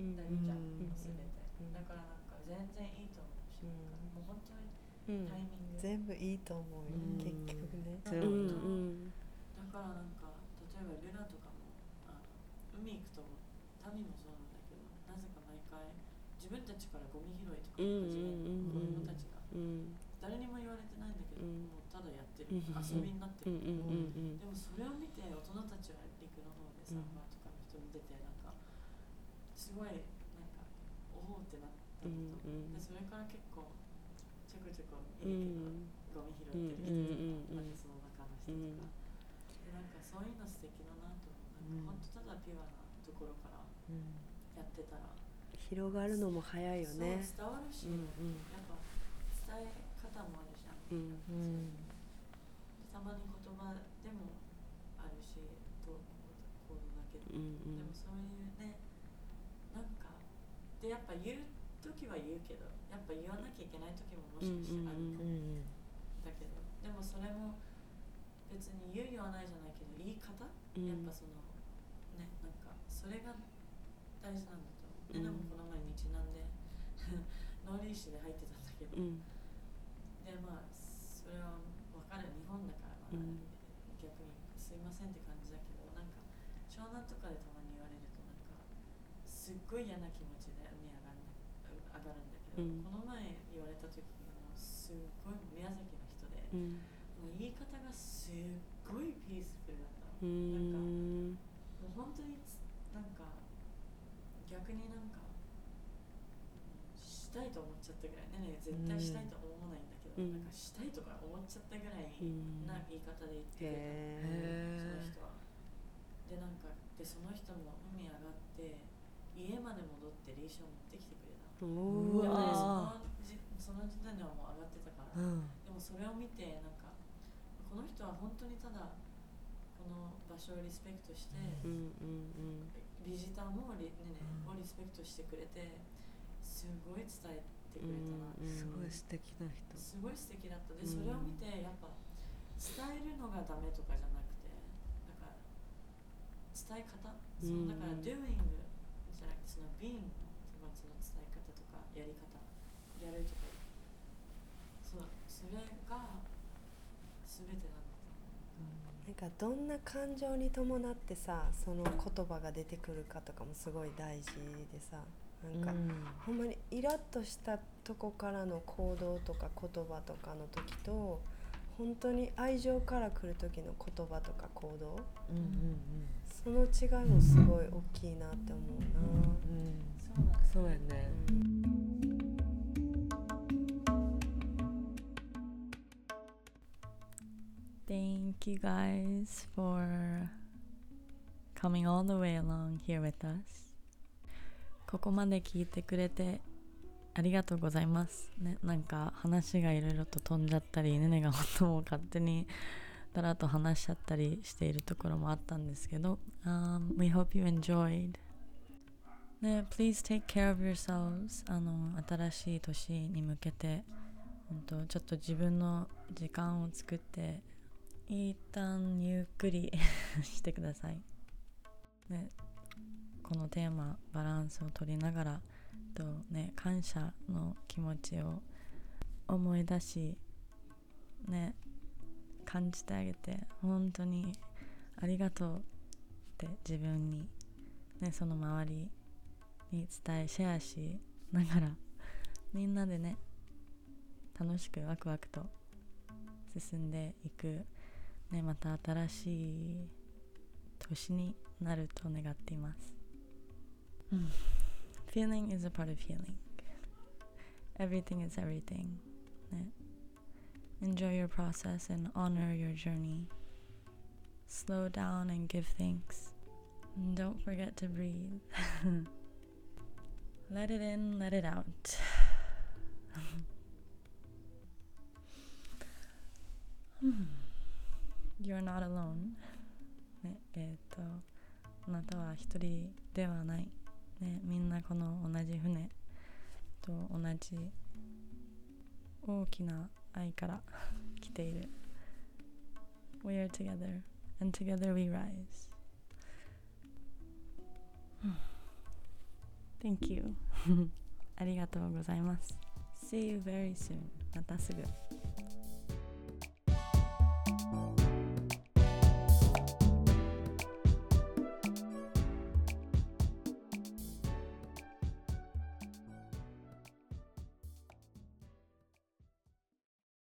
Speaker 1: 鏡
Speaker 3: うん。
Speaker 1: だけじゃん、
Speaker 3: うん
Speaker 1: 全て、
Speaker 3: うん
Speaker 1: だからなんか全然いいと思うし、もう本当に
Speaker 3: うん
Speaker 1: タイミング、
Speaker 3: 全部いいと思うよ、
Speaker 2: うん。
Speaker 3: 結局ね。
Speaker 1: そう
Speaker 3: うんうん
Speaker 1: だからなんか例えばルナとかもあの海行くとタミもそうなんだけどなぜか毎回自分たちからゴミ拾いとか
Speaker 3: うん
Speaker 1: 始める子供たちが
Speaker 3: うん
Speaker 1: 誰にも言われてないんだけど、
Speaker 3: うん。
Speaker 1: もうただやってる、
Speaker 3: うん
Speaker 1: 遊びになって
Speaker 3: うん
Speaker 1: る、
Speaker 3: うんうん
Speaker 1: でもそれを見て大人たちは陸の方でサーファーとかの人見ててなんかすごいなんかおおってなったのと、
Speaker 3: うんうん。
Speaker 1: でそれから結構ちょこちょこ
Speaker 3: う
Speaker 1: 見るけど、
Speaker 3: ん
Speaker 1: ゴミ拾ってる人とか、
Speaker 3: うんうんうん。うん
Speaker 1: まあその中の人とか、でなんかそういうの素敵だなと思うなんか本当ただピュアなところからやってたら、
Speaker 3: 広がるのも早いよね。
Speaker 1: そう伝わるし、
Speaker 3: うんうん。
Speaker 1: やっぱ伝え方もあるじゃん、
Speaker 3: うん
Speaker 2: うん
Speaker 1: たまに言葉でもあるしとこうだけど、
Speaker 3: うん
Speaker 1: でもそういうねなんかでやっぱ言う時は言うけどやっぱ言わなきゃいけない時ももしかしてあるかも、
Speaker 2: うん
Speaker 1: だけどでもそれも別に言う言わないじゃないけど言い方、
Speaker 3: うん。
Speaker 1: やっぱそのねなんかそれが大事なんだと。思う、ででもこの前日南で 農林市で入ってたんだけど、
Speaker 3: うん
Speaker 1: でまあそれは分かる日本だから、まあ
Speaker 3: うん
Speaker 1: 逆にすいませんって感じだけどなんか湘南とかでたまに言われるとなんかすっごい嫌な気持ちで海上がるんだ上がるんだけど、
Speaker 3: うん
Speaker 1: この前言われた時にもうすっごい宮崎の人で、
Speaker 3: うん
Speaker 1: もう言い方がすっごいピースフルだったの、
Speaker 3: う
Speaker 1: なんか
Speaker 3: ん
Speaker 1: もう本当につなんか逆になんかしたいと思っちゃったぐらいねね絶対したいと思わないんだけど、
Speaker 3: うん。
Speaker 1: なんかしたいとか思っちゃったぐらい
Speaker 3: うん。
Speaker 1: な言い方で言ってくれ
Speaker 3: へ
Speaker 1: た、その人は。でなんかでその人も海上がって家まで戻ってリーション持ってきてくれた。その時点ではもう上がってたから、
Speaker 2: うん。
Speaker 1: でもそれを見てなんかこの人は本当にただこの場所をリスペクトして、
Speaker 3: うんうん
Speaker 1: ビジターもリ,、ねねをリスペクトしてくれてすごい伝えてくれた。な、
Speaker 3: うん
Speaker 2: すごい素敵な人。
Speaker 1: すごい素敵だった。で、
Speaker 3: うん。
Speaker 1: それを見てやっぱ伝えるのがダメとかじゃなくてだから伝え方？そのだから doing じゃなくてその being のそのその伝え方とかやり方。やるとかそうそれが全てなんだと
Speaker 3: なんかどんな感情に伴ってさその言葉が出てくるかとかもすごい大事でさなんか、ほんまにイラッとしたとこからの行動とか言葉とかの時と本当に愛情から来る時の言葉とか行動
Speaker 2: うんうん
Speaker 3: その違いもすごい大きいなって思うな。
Speaker 2: うんうんそうやね
Speaker 1: うん。Thank you guys for coming all the way along here with us ここまで聞いてくれてありがとうございます。ね、なんか話がいろいろと飛んじゃったり、ねねが本当も勝手にだらっと話しちゃったりしているところもあったんですけど、um, We hope you enjoyed. ね、Please take care of yourselves. あの、新しい年に向けて、本当ちょっと自分の時間を作って、一旦ゆっくり してください。ね、このテーマバランスを取りながらとね感謝の気持ちを思い出しね感じてあげて本当にありがとうって自分にねその周りに伝えシェアしながらみんなでね楽しくワクワクと進んでいくねまた新しい年になると願っています。うん Feeling is a part of healing. Everything is everything. ね Enjoy your process and honor your journey. Slow down and give thanks. And don't forget to breathe. let it in, let it out. You're not alone. ね、えっ、と、あなたは一人ではない。 ね、みんなこの同じ船と同じ大きな愛から来ている We are together and together we rise Thank you ありがとうございます See you very soon またすぐ